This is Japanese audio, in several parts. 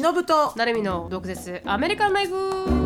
忍と。成海の毒舌。アメリカンライフ。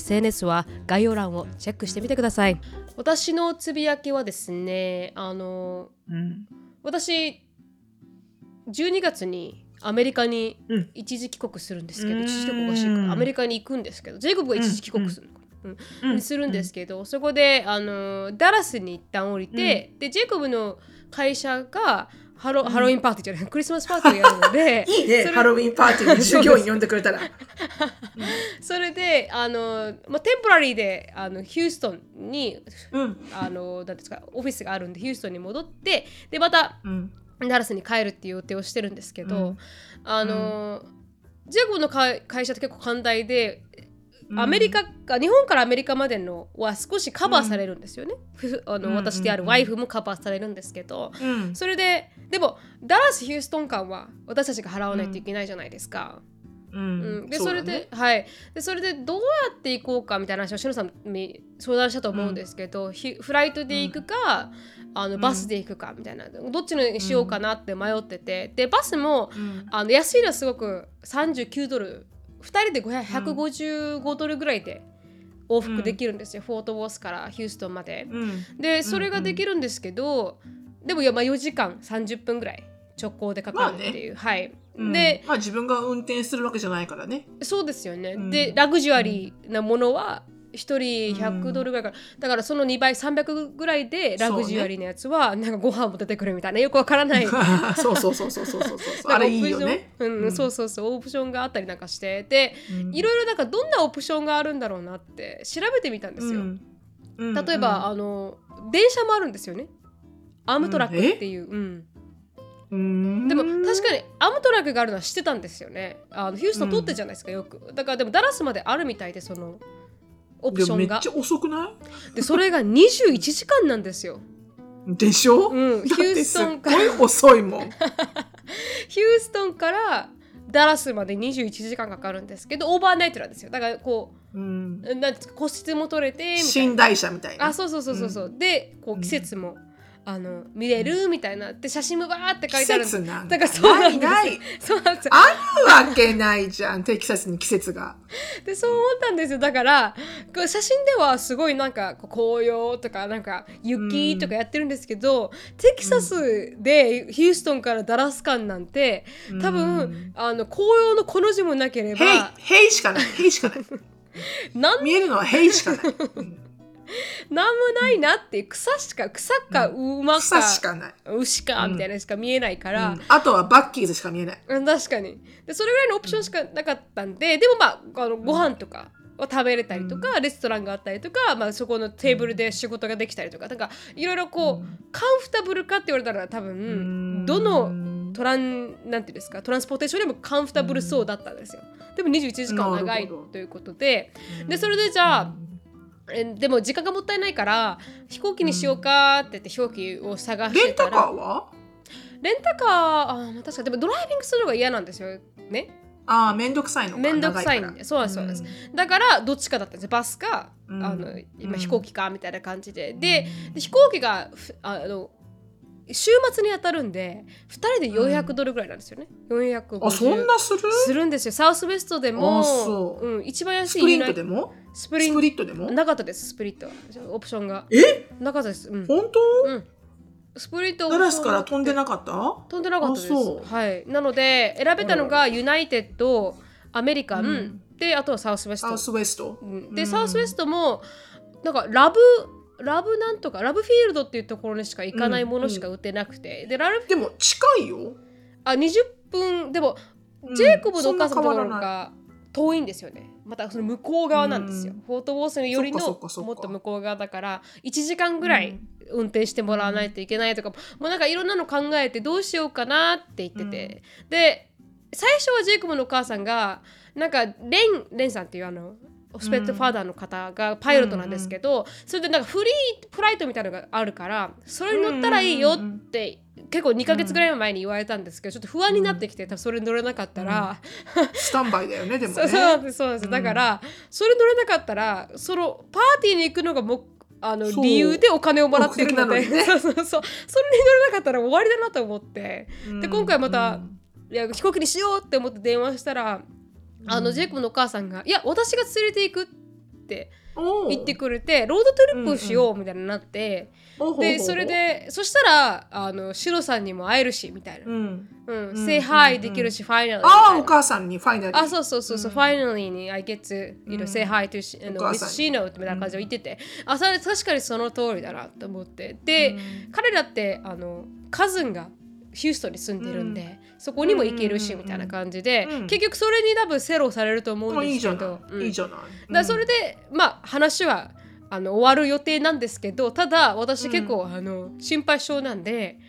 SNS は概要欄をチェックしてみてください。私のつぶやきはですねあのうん。私12月にアメリカにうん。一時帰国するんですけど、うん。一時帰国がしいからアメリカに行くんですけどジェイコブが一時帰国するの。かな、うん。うん。するんですけど、そこであのダラスに一旦降りて、でジェイコブの会社がハロ,、ハロウィンパーティーじゃない。クリスマスパーティーをやるので いいね。ハロウィンパーティーに従業員呼んでくれたら。それであの、まあ、テンポラリーであのヒューストンにうん。あのなんですかオフィスがあるんでヒューストンに戻ってでまたうん。ダラスに帰るっていう予定をしてるんですけど、うん。あの、ジェイコブの会会社って結構寛大でアメリカか日本からアメリカまでのは少しカバーされるんですよね。ふあのうん。私であるワイフもカバーされるんですけど、うん。それででもダラス・ヒューストン間は私たちが払わないといけないじゃないですか。ううん。んでそれで、はい。でそれでどうやって行こうかみたいな話をしのさんに相談したと思うんですけど、ひフライトで行くか、あのバスで行くかみたいな、どっちのしようかなって迷ってて。でバスもうん。あの安いのはすごく39ドル2人で500 155ドルぐらいで往復できるんですよ、フォートウォースからヒューストンまで。うん。でそれができるんですけど、でもいやまあ4時間30分ぐらい直行でかかるっていう、はい。うん。で、まあ自分が運転するわけじゃないからね。そうですよね。うん。でラグジュアリーなものは1人100ドルぐらいか。ら、だからその2倍300ぐらいでラグジュアリーなやつは、なんかご飯も出てくるみたいな。よくわからない。そうそうそうそうそうそうそう。うんうん。そうそうそう。オプションがあったりなんかして。で、うん。いろいろなんかどんなオプションがあるんだろうなって調べてみたんですよ。うん。うん。例えば、あの電車もあるんですよね。アムトラックっていう。うん。うん。でも確かにアムトラックがあるのは知ってたんですよね。あのヒューストン通ってるじゃないですか、よく。だからでもダラスまであるみたいでそのオプションがでもめっちゃ。遅くない？でそれが21時間なんですよ。でしょ、うん、ヒューストンからすっごい遅いもん。ヒューストンからダラスまで21時間かかるんですけど overnight なんですよ。だからこうん、うなんて個室も取れて。寝台車みたいな。あそうそうそうそうそう、でこう季節も、あの見れる？みたいな。で写真もバーって書いてある季節なんだから。そうなんですよないない。そうなんですよ。あるわけないじゃん、テキサスに季節が。でそう思ったんですよ。だから写真ではすごいなんか紅葉とかなんか雪とかやってるんですけど、テキサスでヒューストンからダラス間なんて多分、うん。あの紅葉のこの字もなければ、 hay しかない、 hay しかない。見えるのは hay しかない。なんもないなって草しか草か馬か、草しかない。牛かみたいなのしか見えないから、うん。あとはバッキーズしか見えない。うん確かに。でそれぐらいのオプションしかなかったんででもまああのご飯とかを食べれたりとか、レストランがあったりとか、まあ、そこのテーブルで仕事ができたりとかなんかいろいろこう、カンフタブルかって言われたら多分、うん。どのトランなんていうんですかトランスポーテーションでもカンフタブルそうだったんですよ。でも21時間は長いということで。でそれでじゃあ、えでも時間がもったいないから飛行機にしようかって言って飛行機を探してたらレンタカーは？レンタカーあ確かに。でもドライビングするのが嫌なんですよね。ああ、めんどくさいのか。めんどくさいそうなんですそうです、だからどっちかだったんですバスか、うん。あの今うん。飛行機かみたいな感じで、でで飛行機がふあの週末に当たるんで2人で400ドルぐらいなんですよね、450あ、そんなする？するんですよ。サウスウェストでもう。うん、一番安スピリットでも？スピリスピリットでも？なかったですスピリットは。オプションが。え？なかったです。うん、本当？うん、スプリットダラスから飛んでなかった？飛んでなかったです。はい。なので選べたのがユナイテッドアメリカン、うん。であとはサウスウェスト。サウスウェスト。うん。で、うん。サウスウェストもなんかラブラブなんとかラブフィールドっていうところにしか行かないものしか売ってなくて、でラブでも近いよ。あ20分でも、うん。ジェイコブのお母さんのとこが遠いんですよねまたその向こう側なんですよ、うん。フォートウォースよりのもっと向こう側だから1時間ぐらい運転してもらわないといけないとか、もうなんかいろんなの考えてどうしようかなって言ってて、で最初はジェイコブのお母さんがなんかレンレンさんっていうあのスペットファーダーの方がパイロットなんですけど、それでなんかフリーフライトみたいなのがあるからそれに乗ったらいいよって結構2ヶ月ぐらい前に言われたんですけどちょっと不安になってきて多分それに乗れなかったら、スタンバイだよねでもね。そうそうなんですそうなんです、だからそれ乗れなかったらそのパーティーに行くのがもあの理由でお金をもらってるので、ね。そうそうそう。それに乗れなかったら終わりだなと思って、で今回また、いや飛行機にしようって思って電話したら、あのジェイコブのお母さんが「いや私が連れて行く」って言ってくれてロードトリップをしようみたいになって、でそれでそしたらあのシロさんにも会えるしみたいな。う、ん、say hi できるし、ファイナルああお母さんにファイナル。あ、そうそうそうそう、ファイナリーに I get to, you know, say hi to あの Miss Shino みたいな感じで言ってて、あ、それ確かにその通りだなと思って。で、彼らってあのカズンがヒューストンに住んでるんで、そこにも行けるし、みたいな感じで、うん結局それに多分セロされると思うんまあいいじゃですけど、ない、うん。いいじゃない、だそれで、まあ話はあの終わる予定なんですけどただ私結構、あの心配性なんで、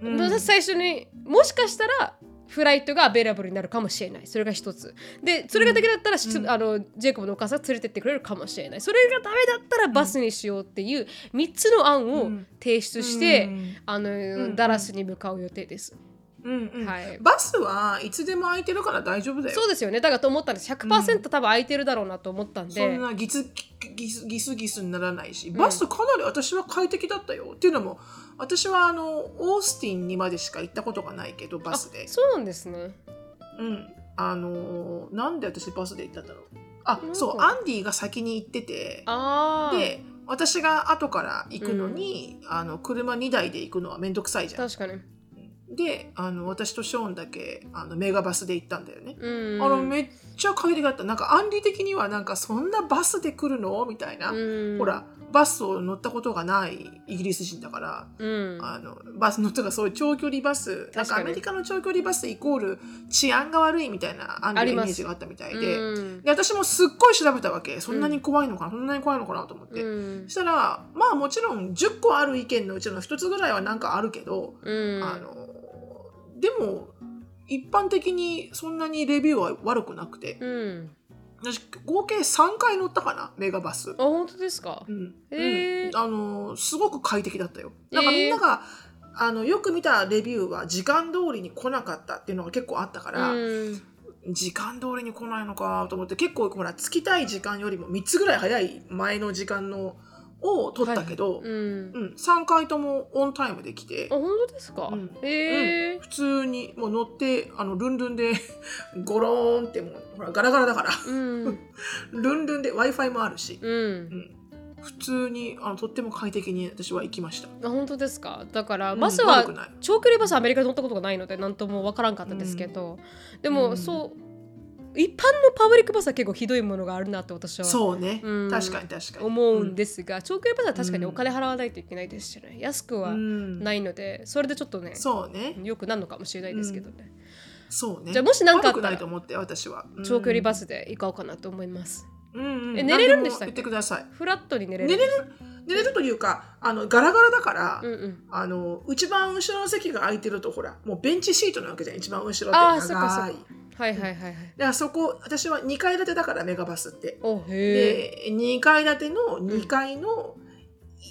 うん。私最初にもしかしたらフライトがアベラブルになるかもしれない。それが一つ。でそれがだけだったら、しあのジェイコブのお母さん連れてってくれるかもしれない。それがダメだったらバスにしようっていう3つの案を提出して、うん。あのダラスに向かう予定です、うんうん。はい。バスはいつでも空いてるから大丈夫だよ。そうですよね。だからと思ったんです。100%多分空いてるだろうなと思ったんで、そんなギスギスギスギスにならないしバスかなり私は快適だったよ、っていうのも私はあのオースティンにまでしか行ったことがないけどバスでそうなんですねうんあのーなんで私バスで行ったんだろうあそうアンディが先に行っててで私が後から行くのに、あの車2台で行くのは面倒くさいじゃん確かにであの私とショーンだけあのメガバスで行ったんだよね、うん。あのめっちゃ快適だった。なんかアンディ的にはなんかそんなバスで来るの？みたいな、うん。ほらバスを乗ったことがないイギリス人だから、うん。あのバス乗ったらそういう長距離バスなん確かアメリカの長距離バスイコール治安が悪いみたいなアンディのイメージがあったみたいで。うん。で私もすっごい調べたわけ。そんなに怖いのかな、そんなに怖いのかな？と思って、うん。そしたらまあもちろん10個ある意見のうちの1つぐらいはなんかあるけど、うん。あのでも一般的にそんなにレビューは悪くなくて。うん。私合計3回乗ったかな？メガバス。あ本当ですか？うん。へー。うん。あのすごく快適だったよ。なんかみんなが、あのよく見たレビューは時間通りに来なかったっていうのが結構あったから、うん。時間通りに来ないのかと思って結構ほら着きたい時間よりも3つぐらい早い前の時間のを取ったけど、うん。うん、3回ともオンタイムで来て。あ、本当ですか？うん。へえ普通にもう乗ってあのルンルンで ゴローンってもうほらガラガラだから。うん。ルンルンで w i f i もあるし、うん。うん、普通にあのとっても快適に私は行きました。あ本当ですか？だからうん。バスは悪くない。長距離バスアメリカで乗ったことがないので何ともわからんかったですけど、でも、うん。そう一般のパブリックバスは結構ひどいものがあるなって私はそうね、うん。確かに確かに。思うんですが、長距離バスは確かにお金払わないといけないですしね。安くはうん。ないのでそれでちょっとねそうね。よくなるのかもしれないですけどね、そうね。じゃあもし何かあったらと思って私は、うん。長距離バスで行こうかなと思います、うんうん、え寝れるんでしたっけ？何も言ってください。フラットに寝れる寝れる寝れるというかあのガラガラだから、うんうん。あの一番後ろの席が空いてるとほらもうベンチシートなわけじゃん。一番後ろって。あーそっかそっか。長いはいはいはい。はいだからそこ私は2階建てだからメガバスって。おへえで2階建ての2階の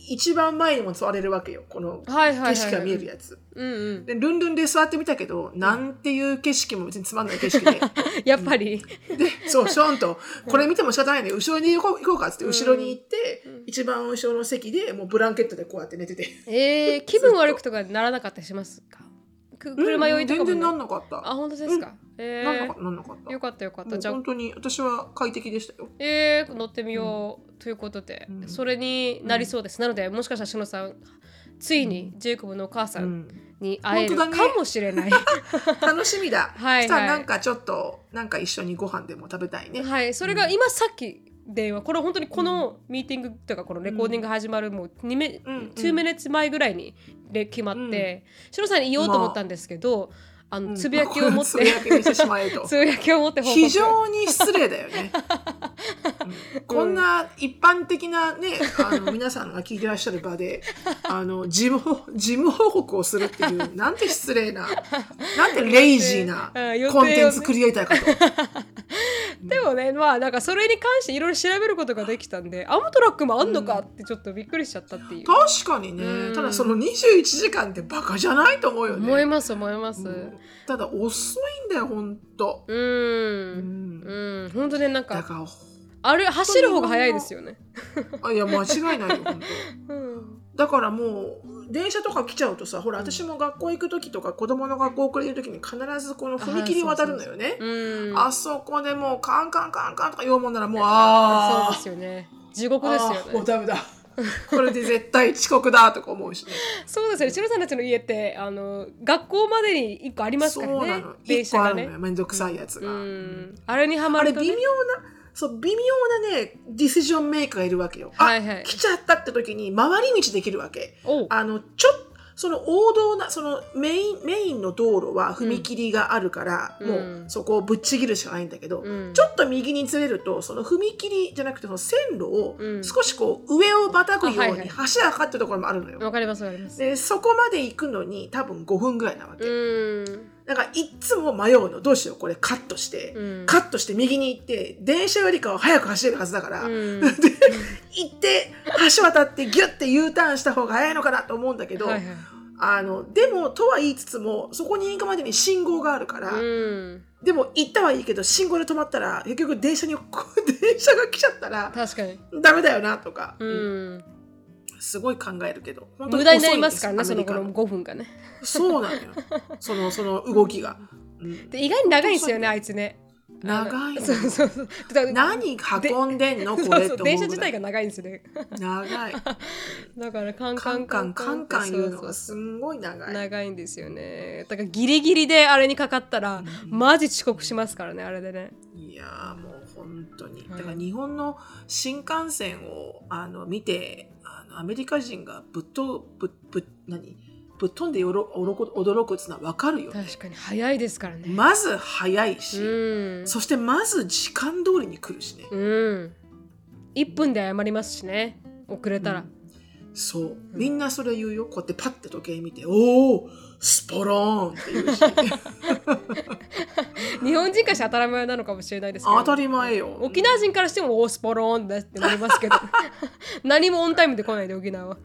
一番前にも座れるわけよ。この景色が見えるやつ。うんうん。でルンルンで座ってみたけど、なんていう景色も別につまんない景色で。やっぱり、でそうショーンとこれ見ても仕方ないんで後ろに行こう行こうかっつって後ろに行って、一番後ろの席でもうブランケットでこうやって寝てて。えー、気分悪くとかならなかったりしますか？く車酔いとかも、ね。全然なんなかった。あ本当ですか、えなんなかったなんなかった。よかったよかっもたじゃ本当に私は快適でしたよ。えー、乗ってみよう、ということで、うん。それになりそうです、なのでもしかしたらしのさんついにジェイコブのお母さうん。んに会えるかもしれない、楽しみだ。はいしたらはいなんかちょっとなんか一緒にご飯でも食べたいね。はい。それが今さっき電話。これ本当にこのミーティングというかこのレコーディング始まるもう2メ、うん。2 minutes 前ぐらいにで決まって、しのさんに言おうと思ったんですけど、あのつぶやきを持って、つぶやきにしてしまえと。つぶやきを持って非常に失礼だよね。うん。こんな一般的なね、あの皆さんが聞いてらっしゃる場で、あの事務事務報告をするっていう、なんて失礼な、なんてレイジーなコンテンツクリエイターかと。でもねまあなんかそれに関していろいろ調べることができたんでアムトラックもあんのかってちょっとびっくりしちゃったっていう、確かにね、うんただその21時間ってバカじゃないと思うよね。思います思います。うんただ遅いんだよ、ほんと。ううん。ん。うん。本当ねなんかだから、あれ走る方が早いですよね。あいや、間違いないよ、ほんと。うん。だからもう電車とか来ちゃうとさほらうん。私も学校行く時とか子供の学校送れる時に必ずこの踏切渡るのよね。うん。あそこでもうカンカンカンカンとか言おうもんならもうそうああですよね。地獄ですよあーもうねダメだこれで絶対遅刻だとか思うしね。そうですよね。シロさんたちの家ってあの学校までに一個ありますからね。そうなの。電車がね。めんどくさいやつうが、ん。あれにはまあれ微るとね妙なそう微妙なねディシジョンメーカーがいるわけよ。あ、はいはい。来ちゃったって時に回り道できるわけ。あのちょその王道なそのメインメインの道路は踏切があるから、うんもうそこをぶっちぎるしかないんだけど、うんちょっと右にずれるとその踏切じゃなくてその線路をうん少しこう上をまたぐように橋がかかってるところもあるのよ。わかりますわかります。でそこまで行くのに多分5分ぐらいなわけ。うん。だからいっつも迷うのどうしようこれカットして、うんカットして右に行って電車よりかは速く走れるはずだから、うん で行って橋渡ってギュッて U ターンした方が早いのかなと思うんだけど、はいはい。あのでもとは言いつつもそこに行くまでに信号があるから、うん。でも行ったはいいけど信号で止まったら結局電車に 電車が来ちゃったら確かに。ダメだよなとか、うん。すごい考えるけど本無駄になりますからね、その頃遅いんですアメリカ5分がね。そうなのよそのその動きが、うんで意外に長いんですよね、あいつね。長いの。そうそうそう。何運んでんの？これって電車自体が長いんですよね。長い。だからカンカカンンカンカンカン言うのがすんごい長い。長いんですよね。だからギリギリであれにかかったら、うん。マジ遅刻しますからね、あれでね。いやーもう本当に、はい。だから日本の新幹線をあの見てあのアメリカ人がぶっとぶぶ何？ぶっ飛んでよろ驚く驚くっていうのは分かるよね確かに早いですからね。まず早いし、うん。そしてまず時間通りに来るしね、うん。1分で謝りますしね。遅れたら。そうみんなそれ言うよこうやってパッて時計見て「おおスポローン!」って言うし 日本人からして当たり前なのかもしれないですけど。当たり前よ沖縄人からしてもオースポローンだってなりますけど 何もオンタイムで来ないで沖縄は、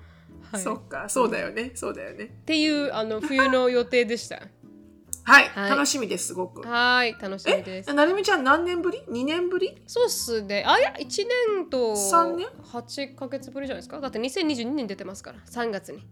はい、そっか。そうだよね。そうだよね。っていうあの冬の予定でした。はい、はい。楽しみですすごく。はい。楽しみです。え？なるみちゃん何年ぶり ?2 年ぶり？そうっすね。あいや1年と三年？8ヶ月ぶりじゃないですか？だって2022年出てますから。3月に。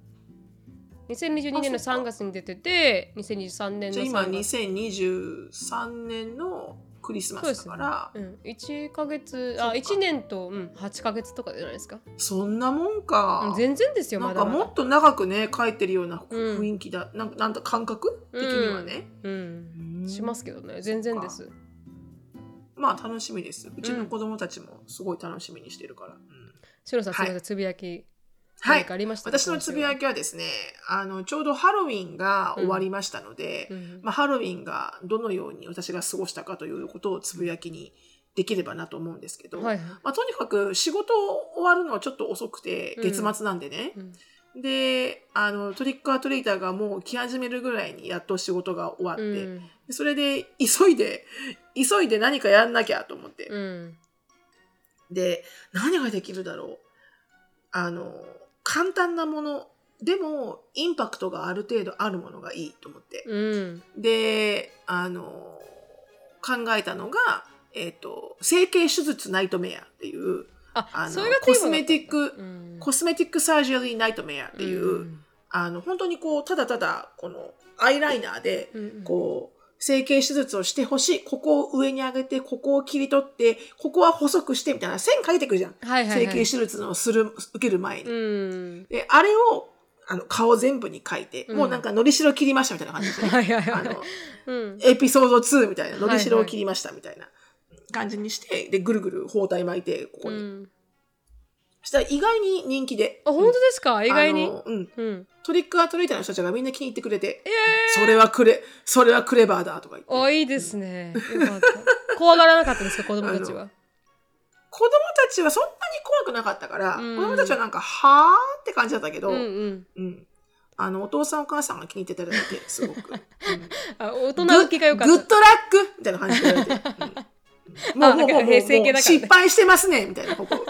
2022年のあそっか。3月に出てて2023年のじゃあ今3月。2023年のクリスマスだから。そ,、うん、1ヶ月あそっか。1年と、うん、8ヶ月とかじゃないですか、んなもんか、うん全然ですよなんまだもっと長くね書いてるようなうん。雰囲気だ、なんかなんだ感覚的にはね、うん。うん。しますけどね。全然です。まあ楽しみです。うちの子供たちもすごい楽しみにしてるから、うん。シロさん、はいすみません、つぶやき。はい。何かありましたか私のつぶやきはですねあのちょうどハロウィンが終わりましたので、うん。まあ、ハロウィンがどのように私が過ごしたかということをつぶやきにできればなと思うんですけど、はいはい。まあ、とにかく仕事終わるのはちょっと遅くてうん。月末なんでね、うんであのトリックアトリーターがもう来始めるぐらいにやっと仕事が終わって、うん。でそれで急いで急いで何かやんなきゃと思って、うん。で何ができるだろう。あの簡単なものでもインパクトがある程度あるものがいいと思って、うん。であの考えたのが、えっと整形手術ナイトメアっていうああのコスメティック、うんコスメティックサージャリーナイトメアっていう、うん。あの本当にこうただただこのアイライナーでうん。こう整形手術をしてほしい。ここを上に上げてここを切り取ってここは細くしてみたいな。線書いてくるじゃん、はいはいはい。整形手術のする受ける前に、うん。であれをあの顔全部に書いて、うん。もうなんかのりしろ切りましたみたいな感じで、ね はいはいはい。あのうん。エピソード2みたいな。のりしろを切りましたみたいな感じにしてでぐるぐる包帯巻いてここに、したら意外に人気で。あ本当ですか？意外に？うん、うん。トリックアトリーターの人たちがみんな気に入ってくれて、えそれはクレ、それはクレバーだとか言って。ー、あいいですね。よかった。怖がらなかったですか？子供たちは？子供たちはそんなに怖くなかったから、うん。子供たちはなんか、はーって感じだったけど、うんあの、お父さんお母さんが気に入っていただいて、すごく。うん。あ大人受けが良かった。グッドラックみたいな感じで言われて。うん もう、あもう、もう、もう平成系だからね。失敗してますね、みたいな、ここ。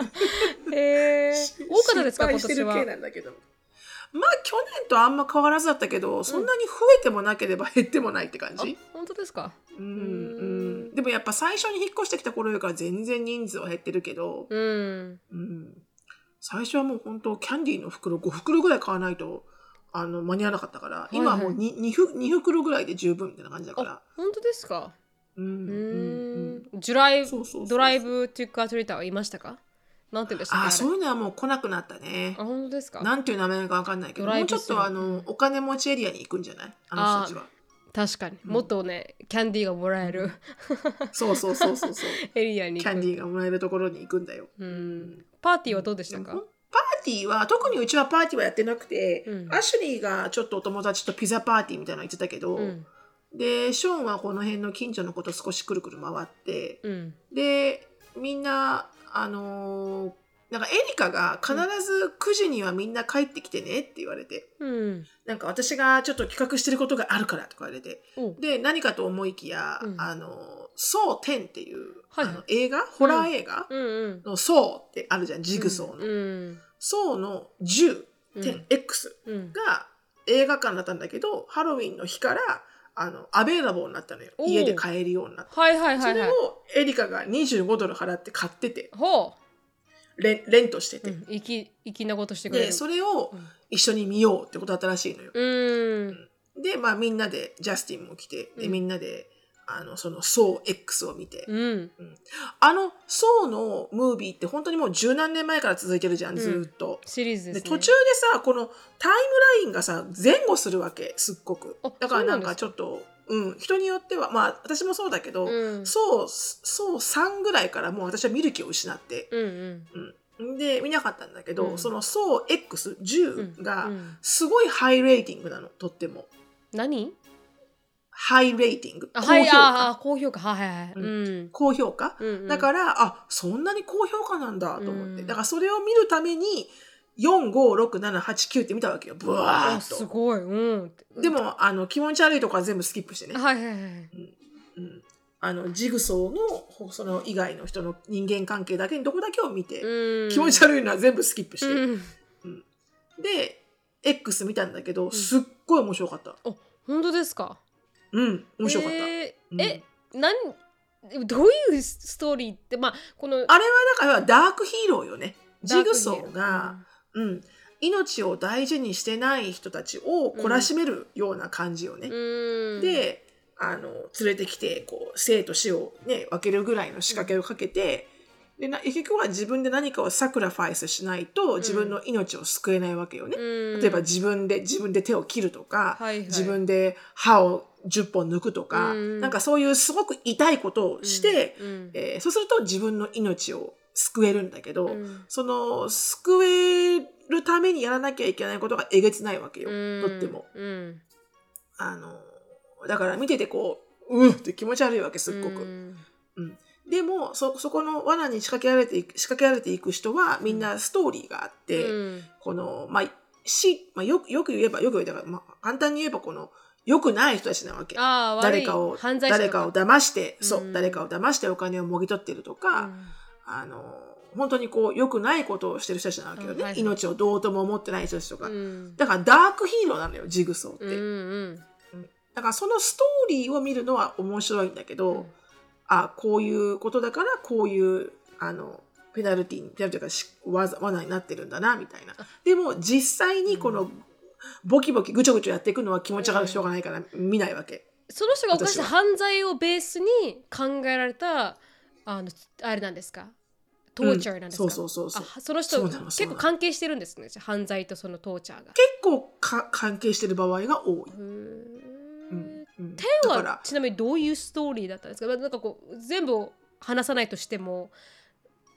へえ多かったですか今失敗してる系年はなんだけど。まあ、去年とあんま変わらずだったけど、そんなに増えてもなければ減ってもないって感じ。あ本当ですか？うんうん、でもやっぱ最初に引っ越してきた頃よりから全然人数は減ってるけど、うん。うん、最初はもう本当キャンディーの袋5袋ぐらい買わないとあの間に合わなかったから、いはい。今はもう 2, 2, ふ2袋ぐらいで十分みたいな感じだから。あ。本当ですか？うんううん。うん。んドライそうそうそう。ドライブトゥックアトリーターはいましたか？なんて言うんでしたっけ？あそういうのはもう来なくなったね。あ。本当ですか？なんていう名前かわかんないけどもうちょっとあのお金持ちエリアに行くんじゃない？あの人たちは。確かに。もっとねキャンディーがもらえる。そうそうそうそうそう。エリアにキャンディーがもらえるところに行くんだよ。うん。パーティーはどうでしたか？パーティーは特にうちはパーティーはやってなくて、うん。アシュリーがちょっとお友達とピザパーティーみたいなの言ってたけど、うんでショーンはこの辺の近所のこと少しくるくる回ってうん。でみんなあのーなんかエリカが必ず9時にはみんな帰ってきてねって言われて、うん。なんか私がちょっと企画してることがあるからとか言われておで何かと思いきや、うん。あの「ソー10」っていう、はい。あの映画ホラー映画うん。うんの「ソー」ってあるじゃんジグソーの。うん。ソーの10、うん。10X うんが映画館だったんだけど、ハロウィンの日から、あの、アベーラボーになったのよ。おー。家で買えるようになって。はいはいはいはい。それをエリカが25ドル払って買ってて、ほレンレントしてう、て。うん、粋粋なことしてくれる。で、それをうん。一緒に見ようってことだったらしいのよ。うん。で、まあみんなで、ジャスティンも来て、で、うん。みんなで、あの、その、ソー X を見て。うん。あの、ソーのムービーって本当にもう十何年前から続いてるじゃん、ずーっと。シリーズです、ね、で途中でさこのタイムラインがさ前後するわけすっごく。あだからなんかちょっとうん。人によってはまあ私もそうだけど、うん。そうそう3ぐらいからもう私は見る気を失って、うんうん。で見なかったんだけど、うん。そのそう X10 うがん。すごいハイレーティングなのとっても。何？ハイレーティングあはい高評価、ああ高評価。はいはいはい。うん。高評価、うんうん。だからあそんなに高評価なんだと思って、うん。だからそれを見るために45678って見たわけよ。ブワーあッと。すごい。うん。でも、あの、気持ち悪いとこは全部スキップしてね。はいはいはいうん。あの、ジグソーの、ほその以外の人の人間関係だけにどこだけを見て、うん。気持ち悪いのは全部スキップして。うん。で、X 見たんだけど、すっごい面白かった。本当ですか？うん、面白かった。えーうんえなんどういうストーリーってまあこのあれはだからダークヒーローよね。ジグソーダが、うん、命を大事にしてない人たちを懲らしめるような感じよね。うんであの連れてきてこう生と死を、ね、分けるぐらいの仕掛けをかけて、でな結局は自分で何かをサクラファイスしないと自分の命を救えないわけよね。うん。例えば自分で自分で手を切るとか、はいはい。自分で歯を10本抜くとか、うん。なんかそういうすごく痛いことをして、うん。えーそうすると自分の命を救えるんだけど、うん。その救えるためにやらなきゃいけないことがえげつないわけよ、うん。とっても。うん。あのだから見ててこううーって気持ち悪いわけすっごく。うんでもそそこの罠に仕掛けられていく仕掛けられていく人はみんなストーリーがあって、うん。このまあし、まあ、よくよく言えばよく言えば、まあ、簡単に言えばこの良くない人たちなわけ。ああ誰かを犯罪者誰かを騙して、そう、うん誰かを騙してお金をもぎ取ってるとか、あの本当にこう良くないことをしてる人たちなわけよね、うんはい。はい命をどうとも思ってない人たちとか、うん。だからダークヒーローなのよジグソーって、うん。うん。だからそのストーリーを見るのは面白いんだけど、うんあこういうことだからこういうあのペナルティーペナルティーというかしわ罠になってるんだなみたいな。でも実際にこのボキボキぐちょぐちょやっていくのは気持ち悪くしょうがないから見ないわけ、その人が犯した犯罪をベースに考えられたあのあれなんですか？トーチャーなんですか、うん。そうそうそうそう。あその人結構関係してるんですね犯罪とそのトーチャーが。結構か関係してる場合が多い、うんテンはちなみにどういうストーリーだったんですか？なんかこう全部を話さないとしても、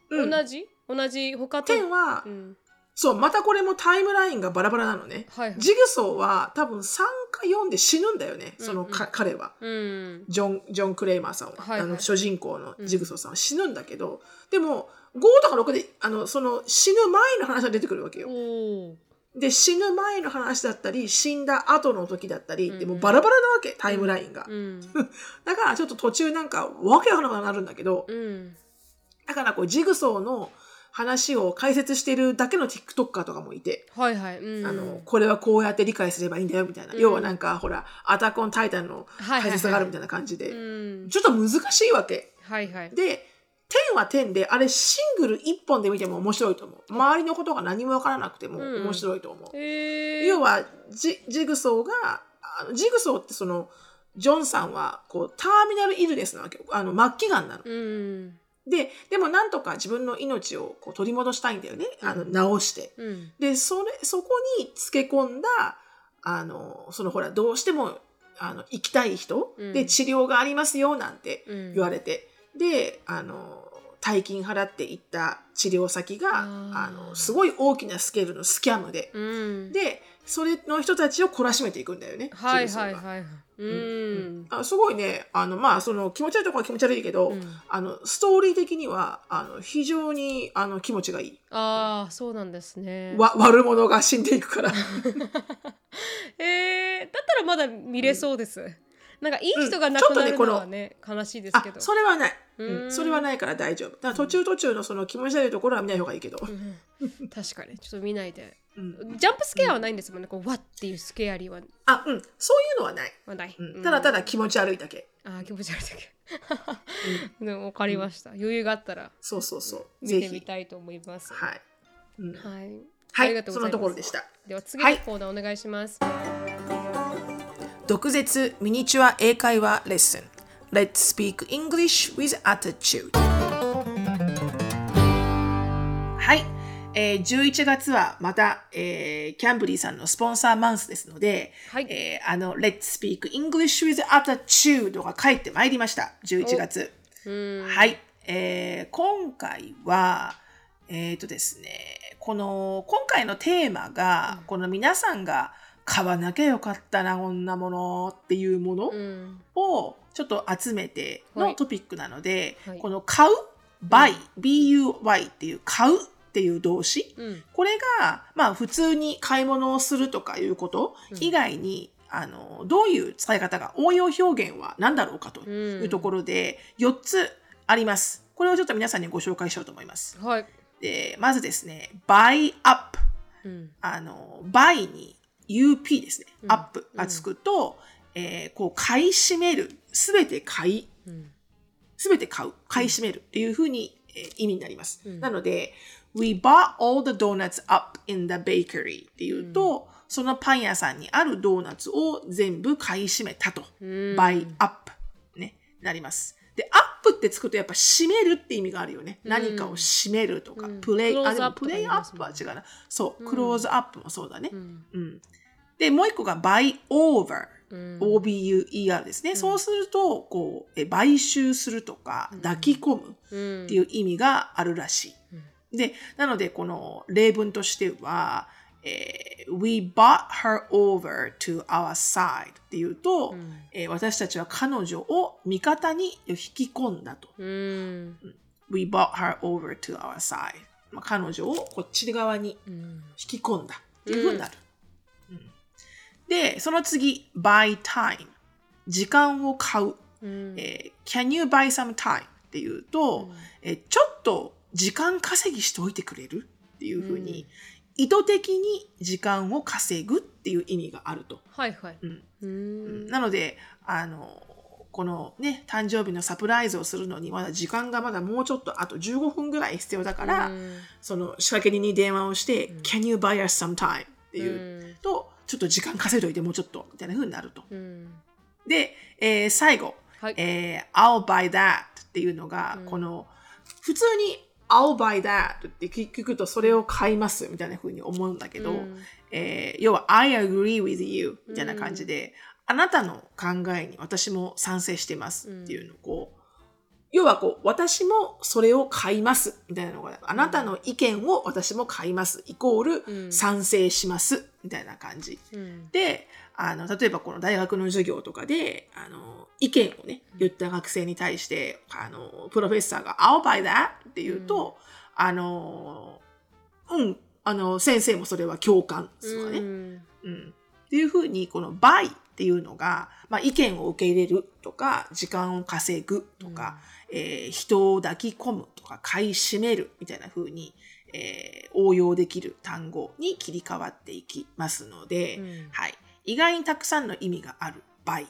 うん。同じ？同じ他と？テンはうん。そう、またこれもタイムラインがバラバラなのね。はいはい。ジグソーは多分3か4で死ぬんだよね、そのか、彼は。うん。ジョン、ジョン・クレイマーさんは。はいはい。あの、主人公のジグソーさんは死ぬんだけど、でも、5とか6で、あの、その死ぬ前の話が出てくるわけよ。で、死ぬ前の話だったり、死んだ後の時だったり、でもバラバラなわけ、タイムラインが。うん だからちょっと途中なんか、わけわからなくなるんだけど、うん。だからこう、ジグソーの話を解説してるだけの TikToker とかもいて、はいはい、うん、あの、これはこうやって理解すればいいんだよ、みたいな。要はなんか、ほら、アタックオンタイタンの解説があるみたいな感じで、うん。ちょっと難しいわけ。はいはい。で、10は10で、あれシングル1本で見ても面白いと思う。周りのことが何もわからなくてもうん面白いと思う。えー、要はジ、ジグソーが、あのジグソーってその、ジョンさんは、こう、ターミナルイルネスなわけよ。あの、末期がんなの。うんで、でもなんとか自分の命をこう取り戻したいんだよね。あの、治して。うんで、それ、そこにつけ込んだ、あの、そのほら、どうしても、あの、生きたい人、うんで、治療がありますよ、なんてうん言われて。で、あの、大金払って行った治療先が、あの、すごい大きなスケールのスキャムで、うん。で、それの人たちを懲らしめていくんだよね。はいはいはいうん。あすごいね、あの、まあ、その気持ち悪いところは気持ち悪いけど、うん。あの、ストーリー的には、あの、非常に、あの、気持ちがいい。ああそうなんですね。わ、悪者が死んでいくから。えー、だったらまだ見れそうです、なんかいい人が亡くなるとねこののはね悲しいですあけど、それはない。ううん。ん、それはないから大丈夫。だから途中途中のその気持ち悪いところは見ない方がいいけど。うん。確かにちょっと見ないで。うん、ジャンプスケアはないんですもんねこうわっていうスケアリーは。あ、うん、そういうのはない。はない、うん、ただただ気持ち悪いだけ。あー気持ち悪いだけ。でも分かりました、余裕があったらそうそうそう。ぜ見てみひ。たいと思います。はい。うん、はい、はい、そのところでした。では次のコーナーお願いします、毒舌ミニチュア英会話レッスン。Let's speak English with attitude. はい、えー、11月はまた、えー、キャンブリーさんのスポンサーマンスですので、はい。えーあの Let's speak English with attitude が帰ってまいりました。11月。うん。はい、えー今回は、えっ、とですね、この、今回のテーマが、この皆さんが買わなきゃよかったな、こんなものっていうものうん。をちょっと集めてはい。のトピックなので、はい。この買う、buy、buy っていう買うっていう動詞、うん。これが、まあ普通に買い物をするとかいうこと以外に、あの、どういう使い方が、応用表現は何だろうかというところで、4つあります。これをちょっと皆さんにご紹介しようと思います。はい、で、まずですね、buy up。うん。あの、buy に up ですね。うん up がつくと、えーこう、買い占める。すべて買い、うんすべて買う。買い占めるっていうふうに、えー意味になります。うんなので、We bought all the donuts up in the bakery っていうと、そのパン屋さんにあるドーナツを全部買い占めたと。うん buy up ね、なります。で、アップってつくとやっぱ締めるって意味があるよね。何かを締めるとか、うんプレイ、あ、でもプレイアップは違うな。そう、クローズアップもそうだね。うんうん。で、もう一個が buy over。うん OBUER ですね。そうすると、こう、え買収するとか、抱き込むうんっていう意味があるらしい。で、なので、この例文としては、えー We bought her over to our side っていうと、えー私たちは彼女を味方に引き込んだと。うん、We bought her over to our side. まあ、彼女をこっち側にうん、引き込んだっていうふうになる。うんで、その次、buy time。時間を買う。うん。えー Can you buy some time? っていうと、えーちょっと時間稼ぎしておいてくれる？っていうふうに、意図的に時間を稼ぐっていう意味があると。はいはい。うん。うん。なので、あの、このね、誕生日のサプライズをするのに、まだ時間がまだもうちょっと、あと15分ぐらい必要だから、うん。その仕掛け人に電話をして、Can you buy us some time? っていうと、ちょっと時間稼いどいてもうちょっと、みたいな風になると。うん。で、えー最後、はい。えー I'll buy that っていうのが、この、普通に I'll buy that って聞くとそれを買いますみたいな風に思うんだけど、うん。えー要は I agree with you みたいな感じで、あなたの考えに私も賛成してますっていうのをこう、要はこう、私もそれを買います、みたいなのが、あなたの意見を私も買います、イコーうんル賛成します、みたいな感じ。うんで、あの、例えばこの大学の授業とかで、あの、意見をね、言った学生に対して、あの、プロフェッサーが、I'll buy that って言うと、あの、うん、あの、先生もそれは共感とかね。うんうん。っていうふうに、この buy っていうのが、まあ、意見を受け入れるとか、時間を稼ぐとか、えー人を抱き込むとか、買い占めるみたいなふうに、えー応用できる単語に切り替わっていきますので、うんはい。意外にたくさんの意味がある buy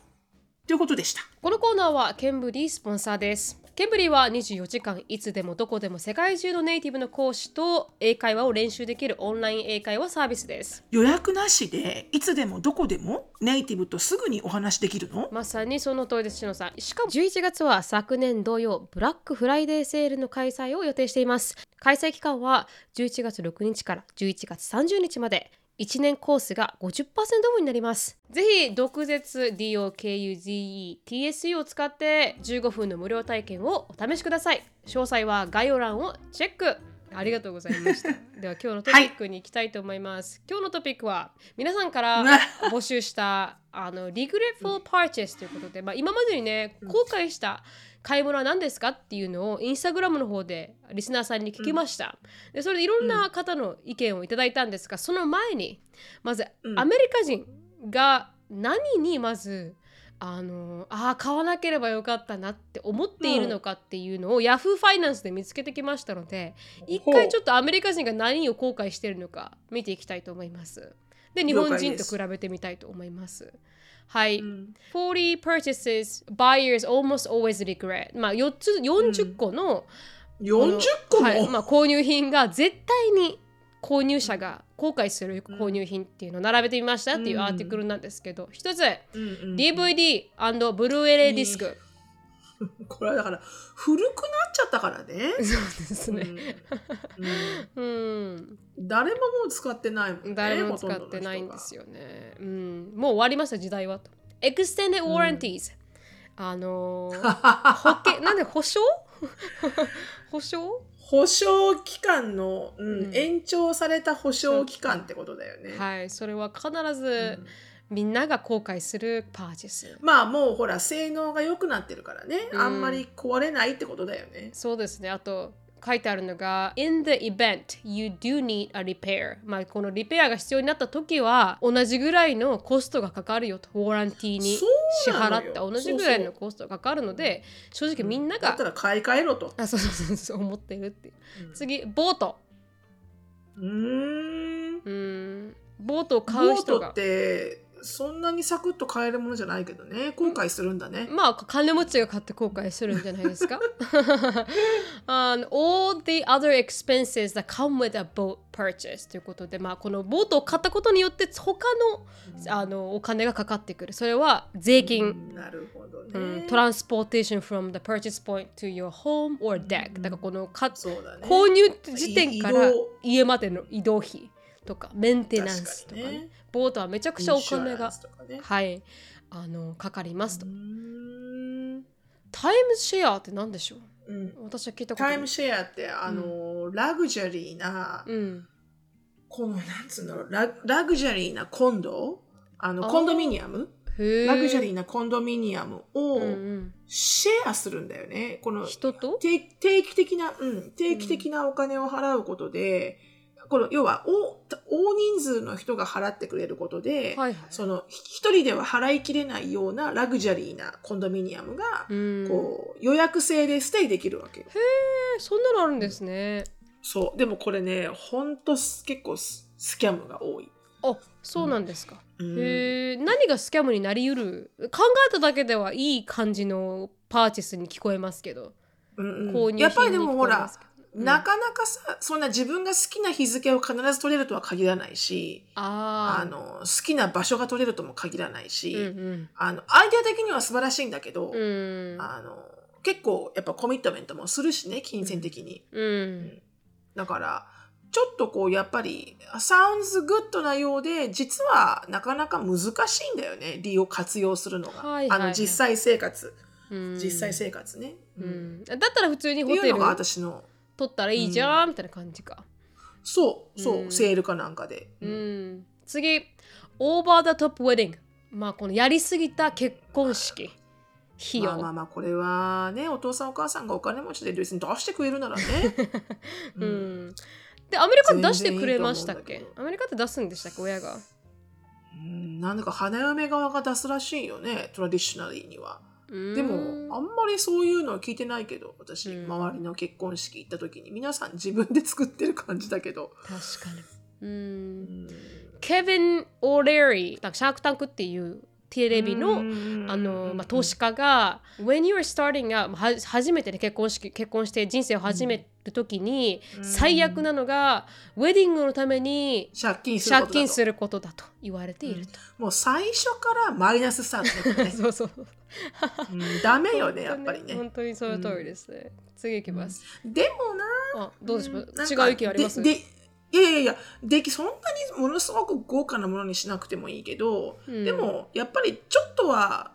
ということでした。このコーナーはケンブリースポンサーです。ケンブリーは24時間いつでもどこでも世界中のネイティブの講師と英会話を練習できるオンライン英会話サービスです。予約なしで、いつでもどこでもネイティブとすぐにお話できるの？まさにその通りです、しのさん。しかも11月は昨年同様、ブラックフライデーセールの開催を予定しています。開催期間は11月6日から11月30日まで。1年コースが50%オフになります。ぜひ、毒舌 DOKUZE-TSU を使って15分の無料体験をお試しください。詳細は概要欄をチェックありがとうございました。では今日のトピックに行きたいと思います。今日のトピックは 皆さんから募集したあの regretful purchase ということで、まあ、今までにね後悔した買い物は何ですかっていうのをインスタグラムの方でリスナーさんに聞きました。でそれでいろんな方の意見をいただいたんですが、その前にまずうんアメリカ人が何にまずあのあー買わなければよかったなって思っているのかっていうのを、ヤフーファイナンスで見つけてきましたので一回ちょっとアメリカ人が何を後悔しているのか見ていきたいと思います。で日本人と比べてみたいと思います。はい、うん40 purchases buyers almost always regret. まあ4つ40個の、40個も、はい。まあ、購入品が絶対に購入者が後悔する購入品っていうのを並べてみましたっていうアーティクルなんですけど、一つ DVD& ブルーエレイディスク、これはだから古くなっちゃったからね。そうですね、うん。うん、誰ももう使ってないもんね。誰も使ってないんですよね、うん、もう終わりました時代はと。Extended warranties、あのー 保険なんで保証？保証？保証期間の、うんうん。延長された保証期間ってことだよね。はい。それは必うずん。みんなが後悔するパーチェス。まあもうほら性能が良くなってるからね、うん。あんまり壊れないってことだよね。そうですね。あと書いてあるのが In the event you do need a repair. まあこのリペアが必要になった時は同じぐらいのコストがかかるよと。ウォーランティーに支払って同じぐらいのコストがかかるので正直みんながだったら買い替えろと。あそうそうそうそう思ってるっていう。うん。次ボート。うーん。うん。ボートを買ボートっう人がてそんなにサクッと買えるものじゃないけどね。後悔するんだね。まあ金持ちが買って後悔するんじゃないですか？And all the other expenses that come with a boat purchase ということで、まあ、このボートを買ったことによって他のあのお金がかかってくる。それは税金、うんなるほどうんね。トランスポーテーション from the purchase point to your home or deck、だからこのかね。購入時点から家までの移動費とかメンテナンスとかね。確かにね。ボートはめちゃくちゃお金がね。はい。あのかかりますと。タイムシェアって何でしょう？うん。私は聞いたことタイムシェアってあの、ラグジュアリーな、うんこのなんつうんだろうララグジュアリーなコンド？あのコンドミニアム？へラグジュアリーーなコンドミニアムをうんうん。シェアするんだよね。この人と？定定期的な、うん、定期的なお金を払うことで、この要は大大人数の人が払ってくれることで、はいはい。そのひ一人では払いきれないようなラグジュアリーなコンドミニアムが、うん。こう予約制でステイできるわけよ。えそんなのあるんですね。そう。でもこれね、ほんとす結構ススキャムが多い。あそうなんですか、うん。へえ何がスキャムになりうる？考えただけではいい感じのパーチェスに聞こえますけど。うんうん。購入やっぱりで品にもほら聞こえます、けど。うんなかなかさ、そんな自分が好きな日付を必ず取れるとは限らないし、あの、好きな場所が取れるとも限らないし、うんあの、アイデア的には素晴らしいんだけど、うん。うんあの、結構やっぱコミットメントもするしね、金銭的に。うん。だから、ちょっとこう、やっぱり、sounds good なようで、実はなかなか難しいんだよね、利用、活用するのが。はいはいはい。あの、実際生活。うん。実際生活ね。ううんん、だったら普通にホテル。っていうのが私の取ったらいいじゃん、みたいな感じか。そうそう、うんセールかなんかで。うん、次、オーバー the top wedding。まあ、このやりすぎた結婚式。費用。まあまあまあこれはねお父さんお母さんがお金持ちで別に出してくれるならね。う うんん。で、アメリカで出してくれましたっけ？全然いいと思うんだけアメリカって出すんでしたっけ？親が。うんなんだか花嫁側が出すらしいよねトラディショナリーには。ででもあんまりそういうのは聞いてないけど私、うん周りの結婚式行った時に皆さん自分で作ってる感じだけど。確かに。う。うんんケビン・オーレリー、なんかシャークタンクっていうテレビの、うんあのまあ、投資家が「When you're starting out」は初めてね結婚式結婚して人生を始める時に、うん最悪なのがウェディングのために借金することだと借金することだと言われていると。もう最初からマイナススタートだよね そうそう。うんダメよねやっぱりね。本当にその通りですね。次いきます。でもなあどうでしょう、なんか違う意見あります？いやいやいやできそんなにものすごく豪華なものにしなくてもいいけど、うんでもやっぱりちょっとは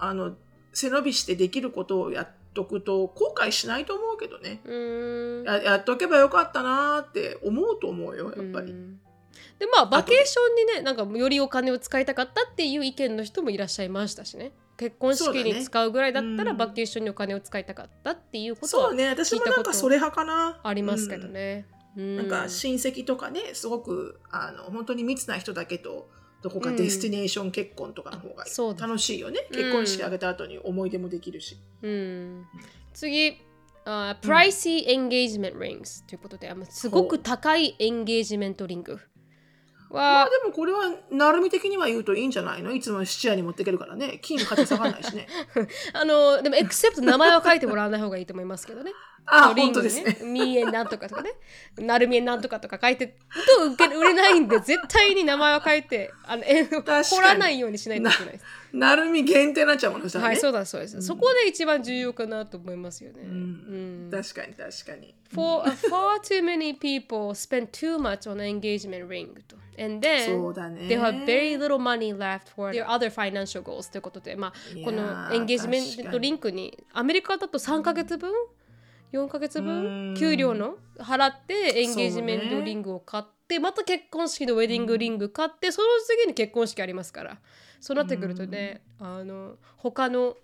あの背伸びしてできることをやっとくと後悔しないと思うけどね。ややっとけばよかったなーって思うと思うよやっぱり。うん。でまあバケーションにねなんかよりお金を使いたかったっていう意見の人もいらっしゃいましたしね。結婚式に使うぐらいだったらうん。バケーションにお金を使いたかったっていうことはそうね。私もなんかそれ派かな。ありますけどね。うん。なんか親戚とかねすごくあの本当に密な人だけとどこか destination 結婚とかの方が楽しいよね、うん。結婚式挙げた後に思い出もできるし、うん、次。あ、 pricey engagement rings ということで、すごく高い engagement ringまはあ、でもこれはなるみ的には言うといいんじゃないの？いつも質屋に持っていけるからね。金の価値下がらないしね。あのでも except 名前は書いてもらわない方がいいと思いますけどね。あリング本当ですね。 me and なんとかとかね、なるみえなんとかとか書いてると受け売れないんで、絶対に名前を書いて、あのえ掘らないようにしないといけないです。なるみ限定になっちゃうものさね、はい、そうだそうです、そこで一番重要かなと思いますよね。うん。うん。確かに確かに。For far too many people spend too much on engagement ring. と。And then そうだね。they have very little money left for their other financial goals ということで、まあ、いやーこのエンゲージメントリンクにアメリカだと3ヶ月分、4ヶ月うん。分給料の払ってエンゲージメントリングを買って、また結婚式のウェディングリング買って、その次に結婚式ありますからそうなってくるとね、あの他の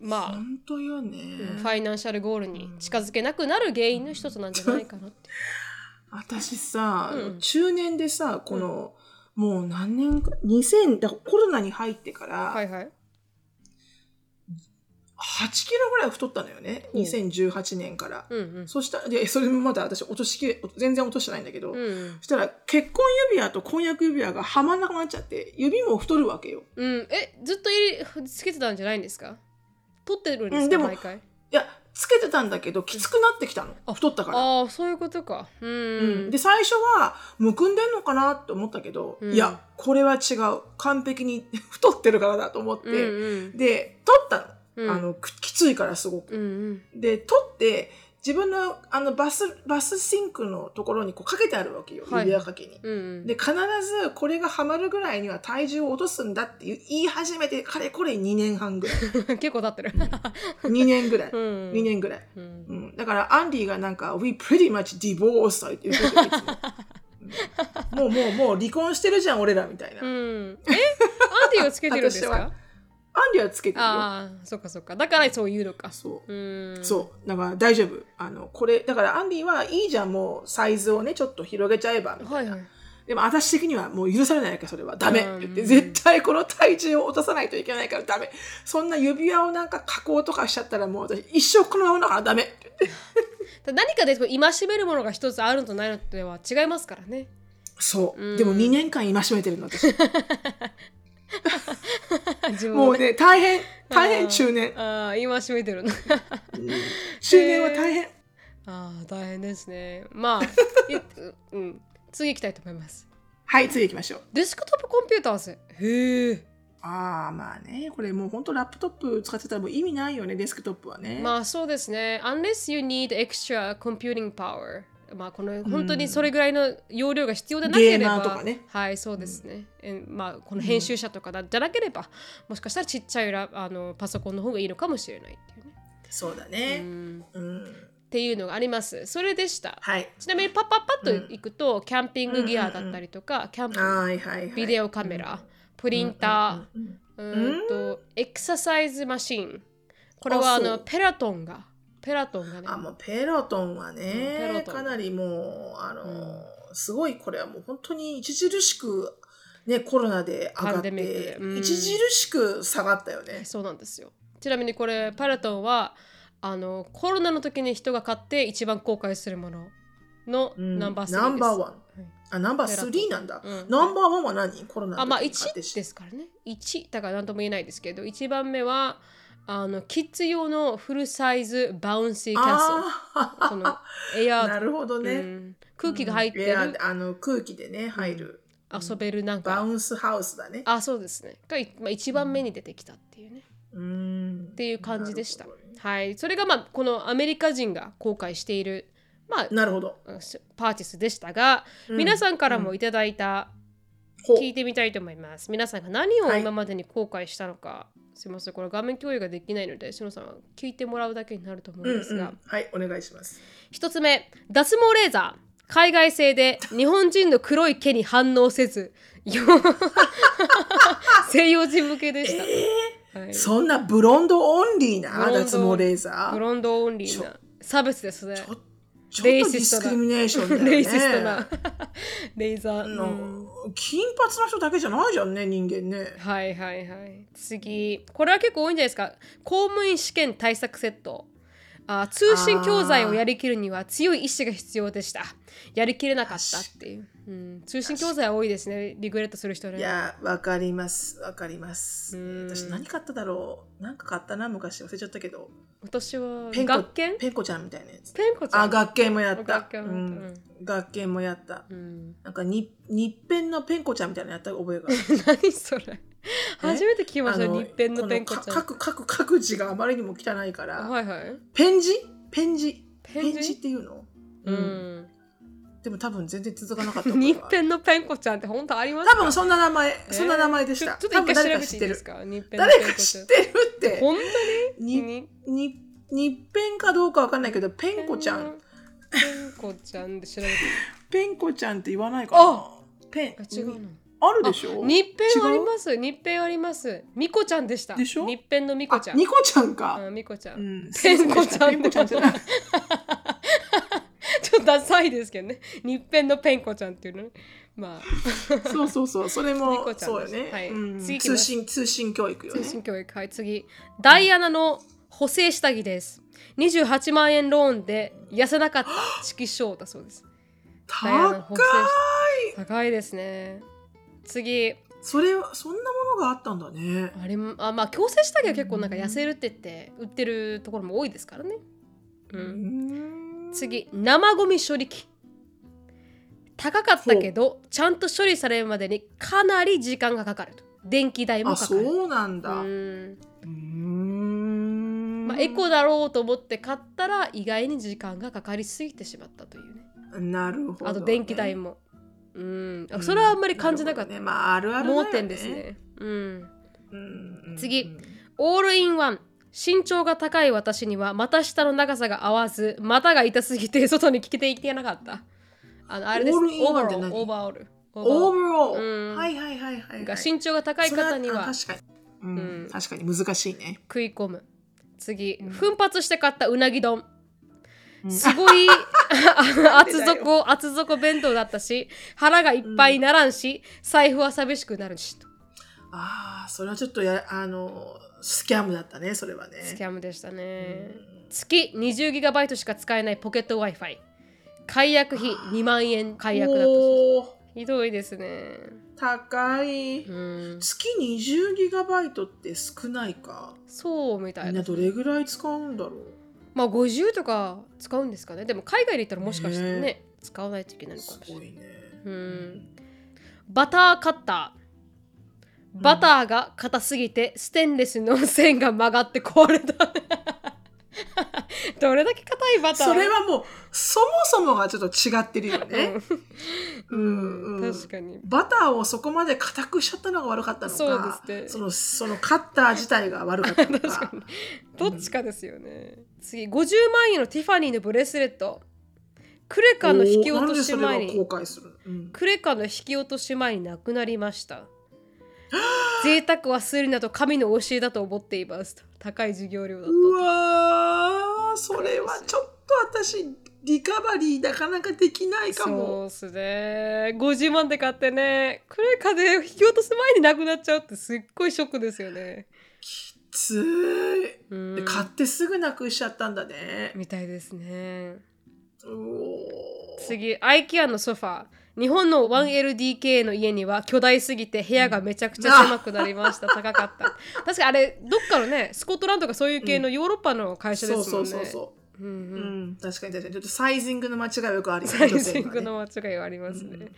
まあ、本当よね、ファイナンシャルゴールに近づけなくなる原因の一つなんじゃないかなって。私さ、うん。中年でさこの、もう何年か2000だからコロナに入ってから、はいはい。8キロぐらい太ったのよね。ほう2018年から、うんうん。そしたらでそれもまだ私落としきれ全然落としてないんだけど、うんそしたら結婚指輪と婚約指輪がはまんなくなっちゃって指も太るわけよ。うん、えずっとつけてたんじゃないんですか？取ってるんですか、うんでも毎回？いやつけてたんだけどきつくなってきたの、太ったから、ああそういうことか。うん、うん。で最初はむくんでんのかなって思ったけど、うん。いやこれは違う。完璧に 太ってるからだと思って、うんうん。で取ったの,、うんあのくきついからすごく。うんうん。で取って自分のあのバスバスシンクのところにこうかけてあるわけよ、はい。指輪かけに。うんうん。で必ずこれがはまるぐらいには体重を落とすんだって言い始めてかれこれ2年半ぐらい。結構経ってる。2年ぐらい、うん。2年ぐらい、うん。うん、だからアンディがなんか「We pretty much divorced」って言っても、うん。もうもうもう離婚してるじゃん俺らみたいな、うん、え？アンディはつけてるんです私はかディはつけてるよ。ああそっかそっか。だからそう言うのか。そう。うん。そう。だから大丈夫。あのこれだからアンディはいいじゃん。もうサイズをねちょっと広げちゃえばみたな、はいいはい。でも私的にはもう許されないわけそれはダメ。って言ってうん。絶対この体重を落とさないといけないからダメ。そんな指輪をなんか加工とかしちゃったらもう私一生このままだからダメ。って言って何かで戒めるものが一つあるのとないのとでは違いますからね。そう、うん。でも2年間戒めてるの私 もうをね。ね大変大変中年。ああ今閉めてるの。中年は大変、ああ大変ですね。まあい うん。次行きたいと思います。はい次行きましょう。デスクトップコンピューターズ。へえああまあね。これもう本当ラップトップ使ってたらもう意味ないよねデスクトップはね、まあそうですね。Unless you need extra computing power まあこの本当にそれぐらいの容量が必要でなけれゲーば、マーとかね。はいそうですね、えまあこの編集者とかだじゃなければもしかしたらちっちゃいラあのパソコンの方がいいのかもしれないっていうね、そうだうね。ん、っうん。ていうのがあります。それでした。はい。ちなみにパッパッパッと行くと、キャンピングギアだったりとか、キャンプはいはいはい。ビデオカメラ、プリンター、うんうーんとエクササイズマシン。これはあのペラトンがペラトンがね。あ、もうペロトンはね、トン。かなりもう、あの、うん。すごいこれはもう本当に著しく、ね、コロナで上がって、うん。著しく下がったよね。そうなんですよ。ちなみにこれペラトンはあのコロナの時に人が買って一番後悔するもののうん。ナンバー3です、ナンバーワン。はい。あ、ナンバーペラトン。3なんだ。うん。ナンバーワンは何？コロナのあまあ時に買って1ですからね。1だから何とも言えないですけど1番目はあのキッズ用のフルサイズバウンシー。キャスルそのあエアあ、なるほどうね。ん空気が入ってエアるあの空気でね、入る。遊べるなんか。バウンスハウスだね。あそうですね。が、まあ、一番目に出てきたっていうね、うん。っていう感じでした。ね。はい。それがまあこのアメリカ人が後悔しているまあなるほど。パーティスでしたが、うん。皆さんからもいただいた、聞いてみたいと思います。皆さんが何をはい。今までに後悔したのか、すいません。これ画面共有ができないのでしのさんは聞いてもらうだけになると思うんですが、うんうん、はい、お願いします。一つ目。脱毛レーザー。海外製で日本人の黒い毛に反応せず。よ 西洋人向けでした、はい、そんなブロンドオンリーな脱毛レーザー。ブロンドオンリーな。差別ですね。ちょっとレディスクリミネーションだよね。レイシストな。レーザー、のうん金髪の人だけじゃないじゃんね、人間ね。はいはいはい。次。これは結構多いんじゃないですか。公務員試験対策セット。あ通信教材をやりきるには強い意志が必要でした。やりきれなかったっていう、うん、通信教材は多いですねリグレットする人ね。いや、わかります。わかります。うん。私何買っただろう？なんか買ったな、昔忘れちゃったけど。私はペンコペンコちゃんみたいなやつ。ペンコちゃん。あ、学研もやった。学研もやった。うん。学研もやった。うん、なんかに日ペンのペンコちゃんみたいなのやった覚えがある。何それ？初めて聞きました日編のペンコちゃん。書く書く書く字があまりにも汚いから、はいはい。ペン字？ペン字。ペン字？っていうの？ううんんでも多分全然続かなかった。日編のペンコちゃんって本当ありますか？多分そんな名前、そんな名前でした。ちょちょっと一回多分誰か知ってる調べていいです。か？日編誰か知ってるって。本当に？に、に、日ペンかどうかわかんないけど、ペンコちゃん。ペンコちゃんで調べて。ペンコちゃんって言わないかな？ペン。あ違うの。あるでしょ？日編あります。日編あります。ミコちゃんでした。でしょ？日編のミコちゃあ、んニコちゃんか。うんミコちゃん。ペンコちゃんペンコちゃんじゃない。ダサいですけどね。日編のペンコちゃんっていうのね。まあ。そうそうそう。それニもそうよですはい。ね。うん。次通信、通信教育よね。通。信教育。はい次。ダイアナの補正下着です。28万円ローンで痩せなかった 色賞だそうです。高い！高いですね。次。それ、そんなものがあったんだね。あれもあまあ矯正下着は結構なんか痩せるって言って売ってるところも多いですからね、う、うんん次生ゴミ処理機。高かったけどちゃんと処理されるまでにかなり時間がかかると。電気代もあ、かかる。そうなんだ。ううん。まあ、エコだろうと思って買ったら意外に時間がかかりすぎてしまったというね。なるほど、ね。あと電気代も。うん。あそれはあんまり感じなかった、ね、まあ、あるある。盲点ですね。うんうん。うん。次オールインワン身長が高い私には股下の長さが合わず股が痛すぎて外に着ていけなかった。あのあれです。オールインオーバーオールオーバーオールオーバーオール、うん。はいはいはいはい、がはい。身長が高い方には確かに、うん。うん。確かに難しいね。食い込む。次。奮発して買ったうなぎ丼。うん。すごい 厚底厚底弁当だったし腹がいっぱいにならんし、財布は寂しくなるしとああ、それはちょっとや、あの、スキャムだったね、それはね。スキャムでしたね、うん。月 20GB しか使えないポケット Wi-Fi 解約費2万円解約だったひどいですね。高い。うん。月20ギガバイトって少ないか？そうみたいなみんなどれぐらい使うんだろう？まあ50とか使うんですかね。でも海外で行ったらもしかしてねね使わないといけないのかすもしれない。ごいね。うん。バターカッターバターが硬すぎてステンレスの線が曲がって壊れた。どれだけ硬いバター？それはもう、そもそもがちょっと違ってるよね。うん。うん確かに。バターをそこまで硬くしちゃったのが悪かったのか、そうですね。そのそのカッター自体が悪かったのか。どっちかですよね、次50万円のティファニーのブレスレット。クレカの引き落とし前に。クレカの引き落とし前になくなりました贅沢はするなと神の教えだと思っています。と高い授業料だったうわーそれはちょっと私リカバリーなかなかできないかそうも。っすね。50万で買ってね。クレカで引き落とす前になくなっちゃうってすっごいショックですよね。つーい。うん。で買ってすぐなくしちゃったんだね。みたいですね。うおー。次 IKEA のソファー日本の 1LDK の家には巨大すぎて部屋がめちゃくちゃ狭くなりました。高かった。確かあれどっかのねスコットランドとかそういう系のヨーロッパの会社でそうすもんね。そうそうそうう。んううんん、確かに確かに。ちょっとサイジングの間違いはよくあるよね。サイジングの間違いはありますね、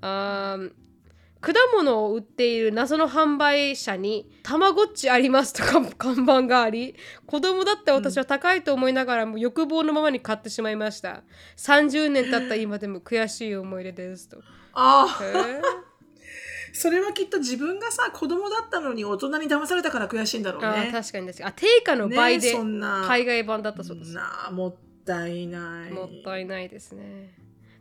あー果物を売っている謎の販売者に「たまごっちあります」とか看板があり子供だって私は高いと思いながらも欲望のままに買ってしまいました。30年経った今でも悔しい思い出ですと。ああ、へー。それはきっと自分がさ、子供だったのに大人に騙されたから悔しいんだろうね。確かにです。あ定価の倍でねそんな。海外版だったそうです、なあ、もったいない。もったいないですね。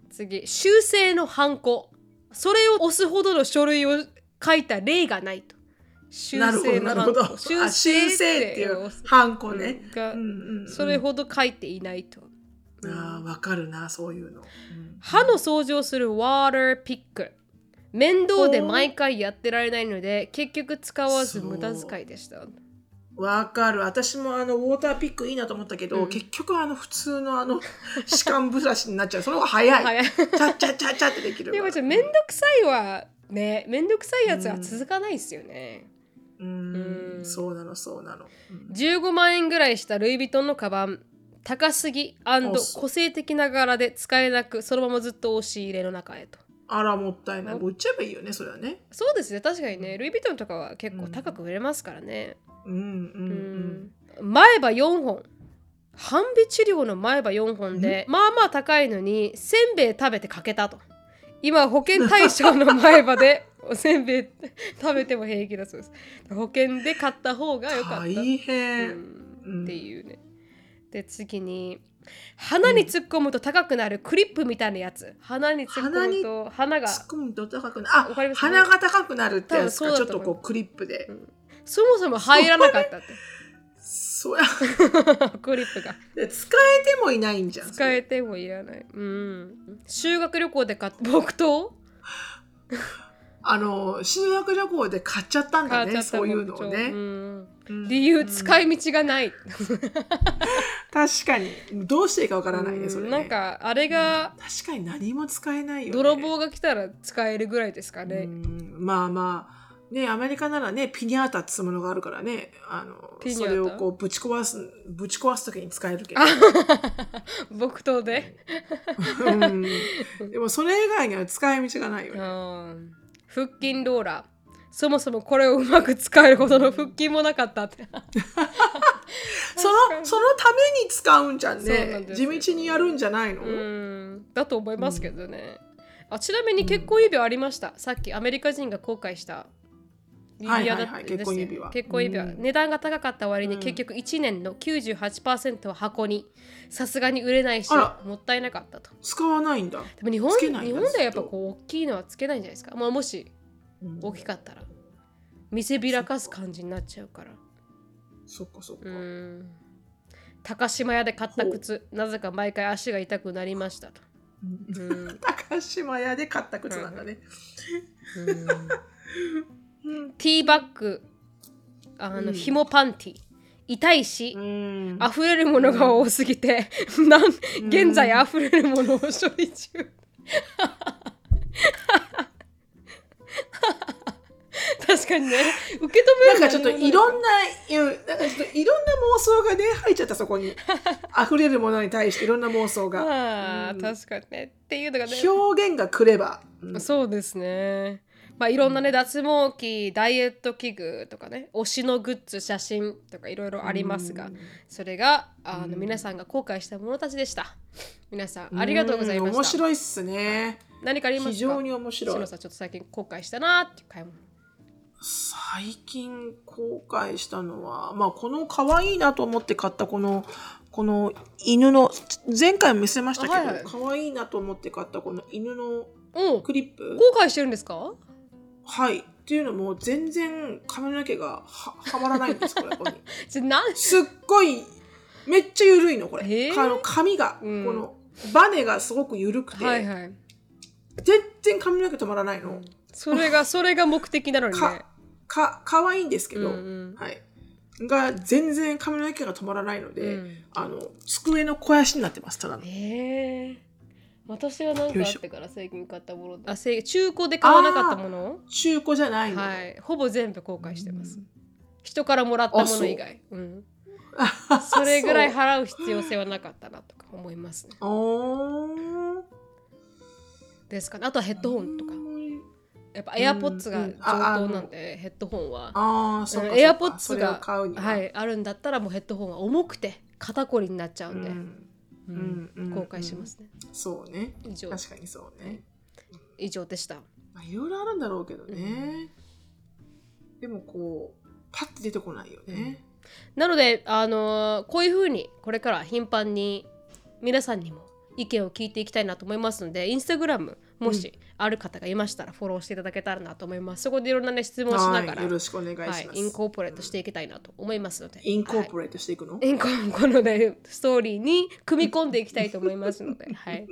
次修正のハンコそれを押すほどの書類を書いた例がないと。修正のなるほど。ハンコあ修正っていうハンコね。がうんうんうん。それほど書いていないと、ああ、わかるな、そういうの。うん。歯の掃除をするワーターピック面倒で毎回やってられないので結局使わず無駄遣いでしたわかる。私もあの、ウォーターピックいいなと思ったけど、うん。結局あの、普通のあの、歯間ブラシになっちゃう。その方が早い。早い。チャッチャッチャッチャってできるわ。でもちょめんどくさいはね。めんどくさいやつは続かないですよね、ううん。ん、そうなの、そうなの。うん。15万円ぐらいしたルイ・ヴィトンのカバン。高すぎ。個性的な柄で使えなくそのままずっと押し入れの中へと。あら、もったいない。もう売っちゃえばいいよね、それはね。そうですね。確かにね。ルイ・ヴィトンとかは結構高く売れますからねうん、うん、うん前歯4本半尾治療の前歯4本でまあまあ高いのにせんべい食べてかけたと今保険対象の前歯で おせんべい食べても平気だそうです保険で買った方がうん。良かった大変。うんっていうね。で次に鼻に突っ込むと高くなるクリップみたいなやつ鼻に突っ込むと鼻が突っ込むと高くなる。あ鼻が高くなるってやつか。ちょっとこうクリップで。そもそも入らなかったってそうや。クリップがで使えてもいないんじゃん。使えてもいらないうん修学旅行で買った木刀あの、修学旅行で買っちゃったんだね、そういうのをね。うんうん理由使い道がない、確かに。どうしていいかわからないね、それね。なんかあれが確かに何も使えないよ、ね。泥棒が来たら使えるぐらいですかうね、んまあまあ。ね、アメリカならね、ピニャータっつうものがあるからね、あの、それをこうぶち壊す、ぶち壊すときに使えるけど。木刀で、うん。でもそれ以外には使い道がないよね。うん。腹筋ローラー。そもそもこれをうまく使えるほどの腹筋もなかったって。その、そのために使うんじゃんね。ですよ地道にやるんじゃないの、うん。だと思いますけどね、あちなみに結婚指輪ありました、さっきアメリカ人が公開した指輪だはいはい。はい結婚指輪。結婚指輪、うん。値段が高かった割にうん。結局1年の98%は箱にさすがに売れないしもったいなかったと。使わないんだ。でも日本日本ではやっぱこう大きいのはつけないんじゃないですか、まあ、もしうん。大きかったら。見せびらかす感じになっちゃうから。そっかそっか。うん。高島屋で買った靴。なぜか毎回足が痛くなりましたと、高島屋で買った靴なんだね。うんティーバッグ。あの、うん。紐パンティ。痛いし、うん。溢れるものが多すぎて、なん現在溢れるものを処理中。確かにね。受け止めるなんかちょっといろんな、うんなんかちょっといろんな妄想がね、入っちゃったそこに。溢れるものに対していろんな妄想が。まあ、うん。確かにね。っていうのがね。表現がくれば。うん。そうですねまあいろんなね脱毛器ダイエット器具とかね推しのグッズ写真とかいろいろありますがそれがあの皆さんが後悔したものたちでした。皆さんありがとうございました。面白いっすね。何かありますか？非常に面白い。ちょっと最近後悔したなっていう買い物。最近後悔したのは、まあこの可愛いなと思って買ったこの、この犬の、前回も見せましたけど、あはいはい。可愛いなと思って買ったこの犬のうん。クリップ。後悔してるんですか？はい。っていうのも全然髪の毛がははまらないんです、これ。ここに じゃなんすっごい、めっちゃ緩いの、これ。へー？あの髪が、うんこの、バネがすごく緩くて、はいはい全然髪の毛止まらないの。それが それが目的なのにねか、か、可愛いんですけど、うんうんはい。が、全然髪の毛が止まらないので、うんあの、机の肥やしになってます、ただの。ええ私は何かあってから最近買ったものあせ中古で買わなかったもの？中古じゃないの。はい。ほぼ全部後悔してます。人からもらったもの以外。う。ん。あ それぐらい払う必要性はなかったなとか思いますね。ですかね。あとはヘッドホンとか。やっぱうん AirPods がうん。上あ等なんでヘッドホンは。ああ、そうか。うんそうか AirPods それをが買うには。はいあるんだったらもうヘッドホンが重くて肩こりになっちゃううんで、ん。うんうん後悔しますねそうね。以上確かにそうね。以上でしたまあ、いろいろあるんだろうけどね。でもこう、パッて出てこないよね。なので、あのーこういうふうにこれから頻繁に皆さんにも意見を聞いていきたいなと思いますのでインスタグラムもしある方がいましたらフォローしていただけたらなと思います。そこでいろんな、ね、質問をしながはい。ら、よろしくお願いします。はい、インコーポレートしていきたいなと思いますので、インコーはいポレートしていくの、インコこの、ね、ストーリーに組み込んでいきたいと思いますので、はい、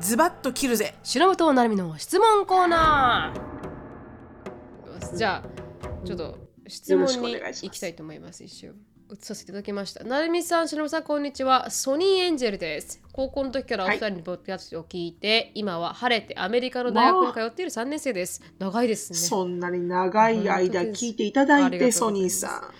ズバッと切るぜ。白本なるみの質問コーナー。じゃあちょっと質問に願いきたいと思います一瞬。移させていただきましたなるみさん、しのぶさん、こんにちは。ソニーエンジェルです。高校の時からお二人のポッドキャストを聞いて、今は晴れてアメリカの大学に通っている3年生です。長いですね。そんなに長い間聞いていただいて、ソニーさ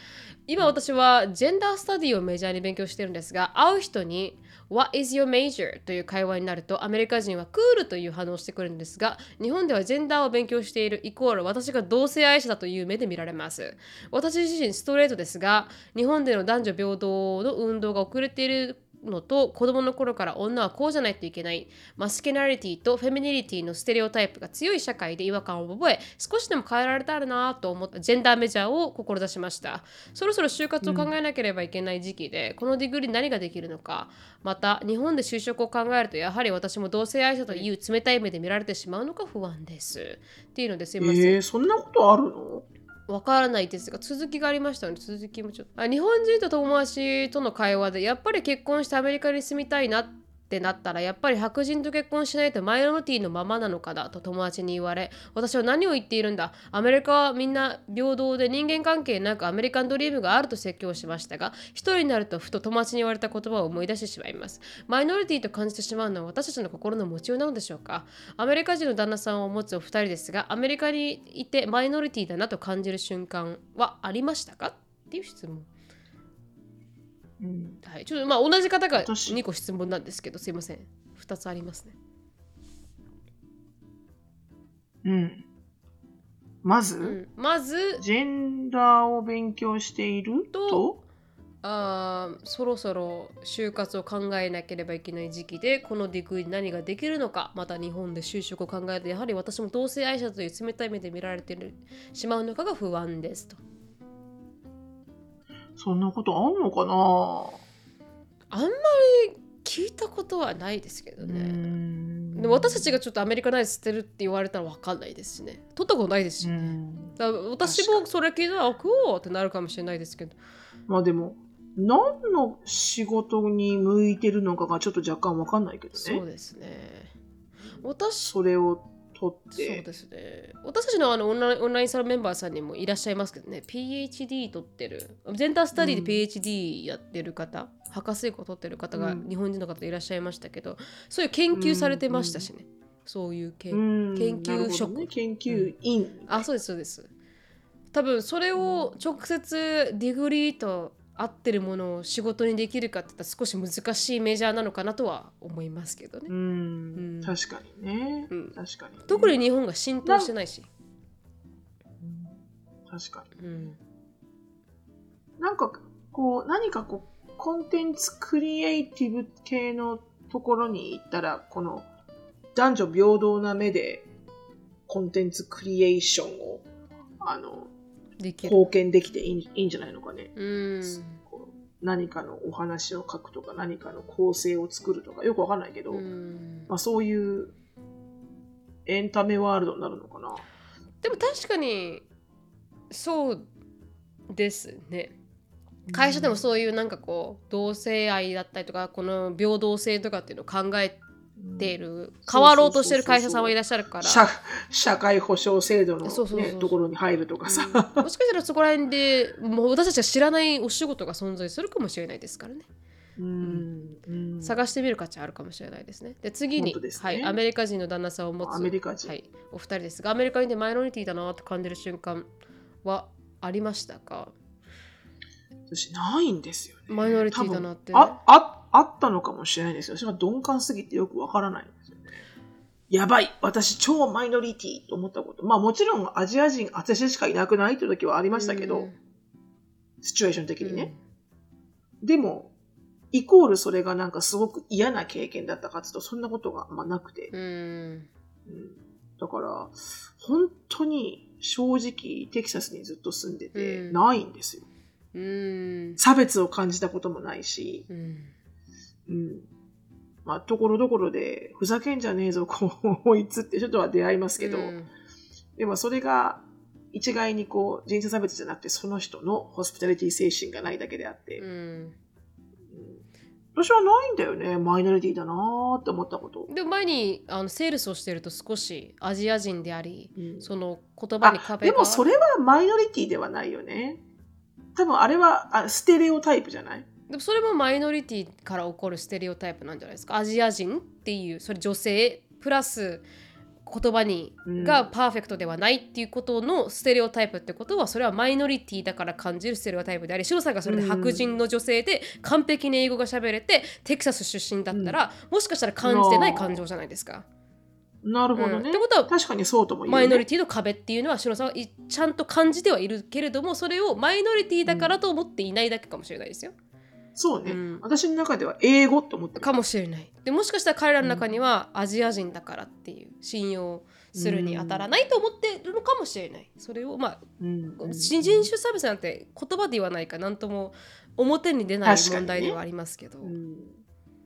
今私はジェンダースタディをメジャーに勉強してるんですが会う人に What is your major? という会話になるとアメリカ人はクールという反応をしてくるんですが日本ではジェンダーを勉強しているイコール私が同性愛者だという目で見られます私自身ストレートですが日本での男女平等の運動が遅れているのと子供の頃から女はこうじゃないといけない。マスケナリティとフェミニリティのステレオタイプが強い社会で違和感を覚え少しでも変えられたらなと思った。ジェンダーメジャーを志しました。そろそろ就活を考えなければいけない時期で、このディグリ何ができるのか。また日本で就職を考えるとやはり私も同性愛者という冷たい目で見られてしまうのか不安です。っていうのですい。ません、えー、そんなことあるの？わからないですが続きがありましたので続きもちょっとあ日本人と友達との会話でやっぱり結婚してアメリカに住みたいなってってなったらやっぱり白人と結婚しないとマイノリティのままなのかだと友達に言われ私は何を言っているんだ？アメリカはみんな平等で人間関係なくアメリカンドリームがあると説教しましたが一人になるとふと友達に言われた言葉を思い出してしまいます。マイノリティと感じてしまうのは私たちの心の持ちようなのでしょうか？アメリカ人の旦那さんを持つお二人ですがアメリカにいてマイノリティだなと感じる瞬間はありましたか？っていう質問。うん。はい、ちょっとまあ同じ方が私。2個質問なんですけどすいません。2つありますね。うん。まず、うん、まずジェンダーを勉強している？とと？あーそろそろ就活を考えなければいけない時期でこの degree 何ができるのかまた日本で就職を考えるとやはり私も同性愛者という冷たい目で見られてるしまうのかが不安ですとそんなことあんのかな？あんまり聞いたことはないですけどうね、ん。でも私たちがちょっとアメリカナイズしてるって言われたら分かんないですしね。取ったことないですし、うん。だ私もそれ聞いたらあこうってなるかもしれないですけど。まあでも、何の仕事に向いてるのかがちょっと若干わかんないけどね。そうですね。私それを取っそうて。ですね。私たちのあのオンラインオンラインサロンメンバーさんにもいらっしゃいますけどね。PhD 取ってる。ジェンダースタディで PhD やってる方、博士号取ってる方がうん。日本人の方いらっしゃいましたけど、そういう研究されてましたしね、そういう研うん。研究職。ね、研究員。あそうですそうです。多分それを直接 degree と合ってるものを仕事にできるかって言ったら少し難しい major なのかなとは思いますけどね。うん、うん。確かにね、うん。確かにね、特に日本が浸透してないし。うん。確かに。うん。なんかこう何かこうコンテンツクリエイティブ系のところに行ったらこの男女平等な目でコンテンツクリエーションをあの。貢献できていいいいんじゃないのかね。うん何かのお話を書くとか何かの構成を作るとかよくわかんないけど、うんまあ、そういうエンタメワールドになるのかな。でも確かにそうですね。会社でもそういうなんかこう同性愛だったりとかこの平等性とかっていうのを考えている変わろうとしてる会社さんはいらっしゃるから。社社会保障制度の、ところに入るとかさ。うん。もしかしたらそこら辺でもう私たちは知らないお仕事が存在するかもしれないですからね、うん。うん。探してみる価値あるかもしれないですね。で次に、ね。はい、アメリカ人の旦那さんを持つアメリカ人。はい、お二人ですがアメリカ人でマイノリティだなって感じる瞬間はありましたか？私ないんですよね。マイノリティだなって多分あああったのかもしれないんですよ。私は鈍感すぎてよくわからないんですよね。やばい私超マイノリティと思ったこと。まあもちろんアジア人、私しかいなくないという時はありましたけど、シチュエーション的にね。でも、イコールそれがなんかすごく嫌な経験だったかっていうと、そんなことがまあなくて。うん、うんうんだから、本当に正直テキサスにずっと住んでて、うんないんですよ。うん差別を感じたこともないし、うんうん。まあ、ところどころで、ふざけんじゃねえぞ、こいつって人とは出会いますけど、うん。でもそれが一概にこう、人種差別じゃなくて、その人のホスピタリティ精神がないだけであって、うん。うん。私はないんだよね、マイノリティだなーって思ったこと。でも前にあのセールスをしてると少しアジア人でありうん。その言葉にあ壁が。でもそれはマイノリティではないよね。多分あれはあステレオタイプじゃない？でもそれもマイノリティから起こるステレオタイプなんじゃないですか？アジア人っていうそれ女性プラス言葉にうんがパーフェクトではないっていうことのステレオタイプってことはそれはマイノリティだから感じるステレオタイプでありシロさんがそれで白人の女性で完璧に英語が喋れてテキサス出身だったら、もしかしたら感じてない感情じゃないですか？なるほどね。うんってことは確かにそうともね。マイノリティの壁っていうのはシロさんはいちゃんと感じてはいるけれどもそれをマイノリティだからと思っていないだけかもしれないですよ。そうね、うん私の中では英語って思ってる。かもしれない。でもしかしたら彼らの中にはアジア人だからっていう信用するに当たらないと思ってるのかもしれない。それをまあうんうん人種差別なんて言葉で言わないかなんとも表に出ない問題ではありますけど。うん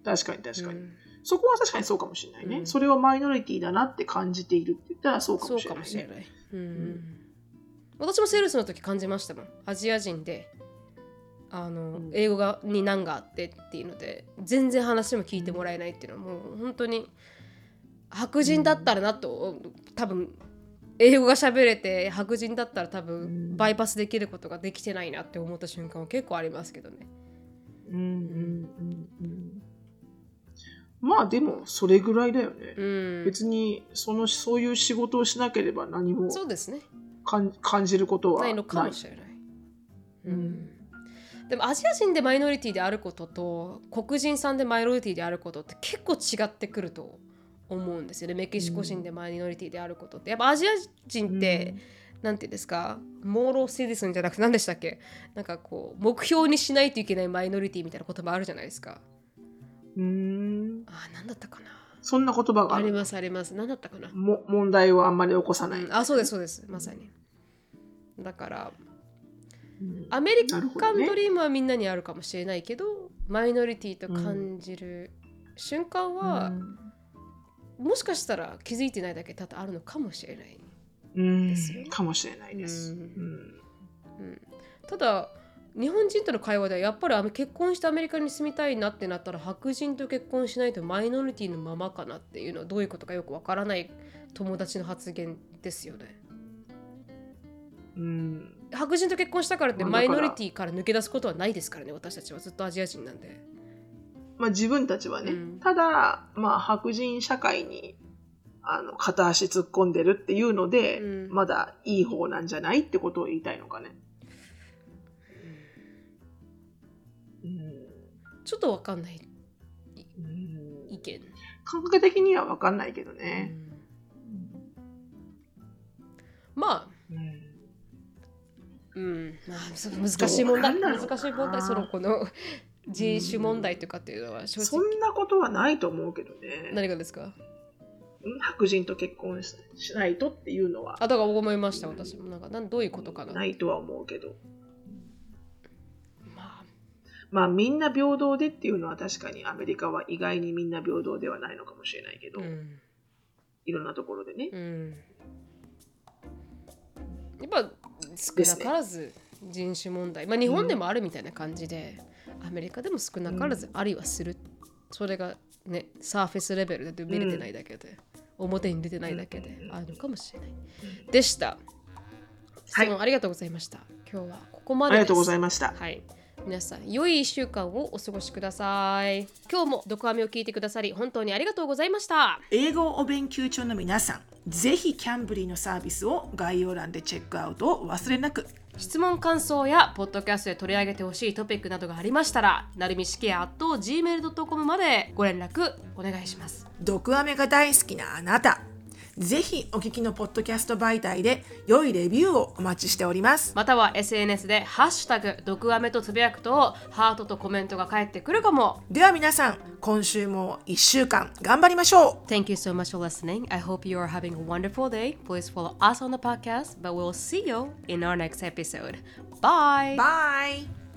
確かに確かに、うんそこは確かにそうかもしれないね、うんそれはマイノリティだなって感じているって言ったらそうかもしれない、ね。私もセールスの時感じましたもん。アジア人であの、うん。英語がに難があってっていうので全然話も聞いてもらえないっていうのはもう本当に白人だったらなと、多分英語が喋れて白人だったら多うん。分バイパスできることができてないなって思った瞬間は結構ありますけどね。うんうんうんうん。まあでもそれぐらいだよね。うん、別にそのそういう仕事をしなければ何もそうですね。感感じることはない。のかもしれない。ううんんでもアジア人でマイノリティであることと黒人さんでマイノリティであることって結構違ってくると思うんですよね。メキシコ人でマイノリティであることって。やっぱアジア人って、なんていうんですか？モーローシティズンじゃなくて何でしたっけ？なんかこう目標にしないといけないマイノリティみたいな言葉あるじゃないですか。うん、うん。あー何だったかな？そんな言葉がありますあります。何だったかな、も問題をあんまり起こさない。うん。あそうですそうです。まさに。だからうんアメリカンドリームはみんなにあるかもしれないけど、マイノリティと感じる瞬間は、もしかしたら気づいてないだけ多々あるのかもしれない、うん。ですよ。かもしれないです。うん。うん。うん、ただ日本人との会話ではやっぱり結婚してアメリカに住みたいなってなったら白人と結婚しないとマイノリティのままかなっていうのはどういうことかよくわからない友達の発言ですよね。うん白人と結婚したからってマイノリティから抜け出すことはないですからね私たちは。ずっとアジア人なんで。まあ、自分たちはね、うん。ただ、まあ、白人社会にあの片足突っ込んでるっていうので、うん。まだいい方なんじゃないってことを言いたいのかね。ちょっとわかんない。うん。意見、感覚的には分かんないけどうね。ん。まあうんうん、まあ難しい問題。難しい問題そのこの人種問題とかっていうのは正直。そんなことはないと思うけどね。何がですか？うん白人と結婚ししないとっていうのは。あだから思いました私も。なんかなんどういうことかな。ないとは思うけど。まあ。まあみんな平等でっていうのは確かにアメリカは意外にみんな平等ではないのかもしれないけど、うん。いろんなところでね。うん。やっぱ少なからず人種問題、まあ日本でもあるみたいな感じで、アメリカでも少なからずありはする、それがねサーフェスレベルで見れてないだけで、表に出てないだけであるのかもしれない、でした質問ありがとうございました、今日はここまでですありがとうございました。はい。皆さん、良い1週間をお過ごしください。今日もドクアメを聞いてくださり、本当にありがとうございました。英語をお勉強中の皆さん、ぜひキャンブリーのサービスを概要欄でチェックアウトをお忘れなく。質問感想やポッドキャストで取り上げてほしいトピックなどがありましたらなるみしきや gmail.com までご連絡お願いします毒アメが大好きなあなた。ぜひお聞きのポッドキャスト媒体で良いレビューをお待ちしております。または SNS で「ハッシュタグ毒アメ」とつぶやくとハートとコメントが返ってくるかもでは皆さん、今週も1週間頑張りましょう Thank you so much for listening. I hope you are having a wonderful day. Please follow us on the podcast, but we'll see you in our next episode. Bye! Bye!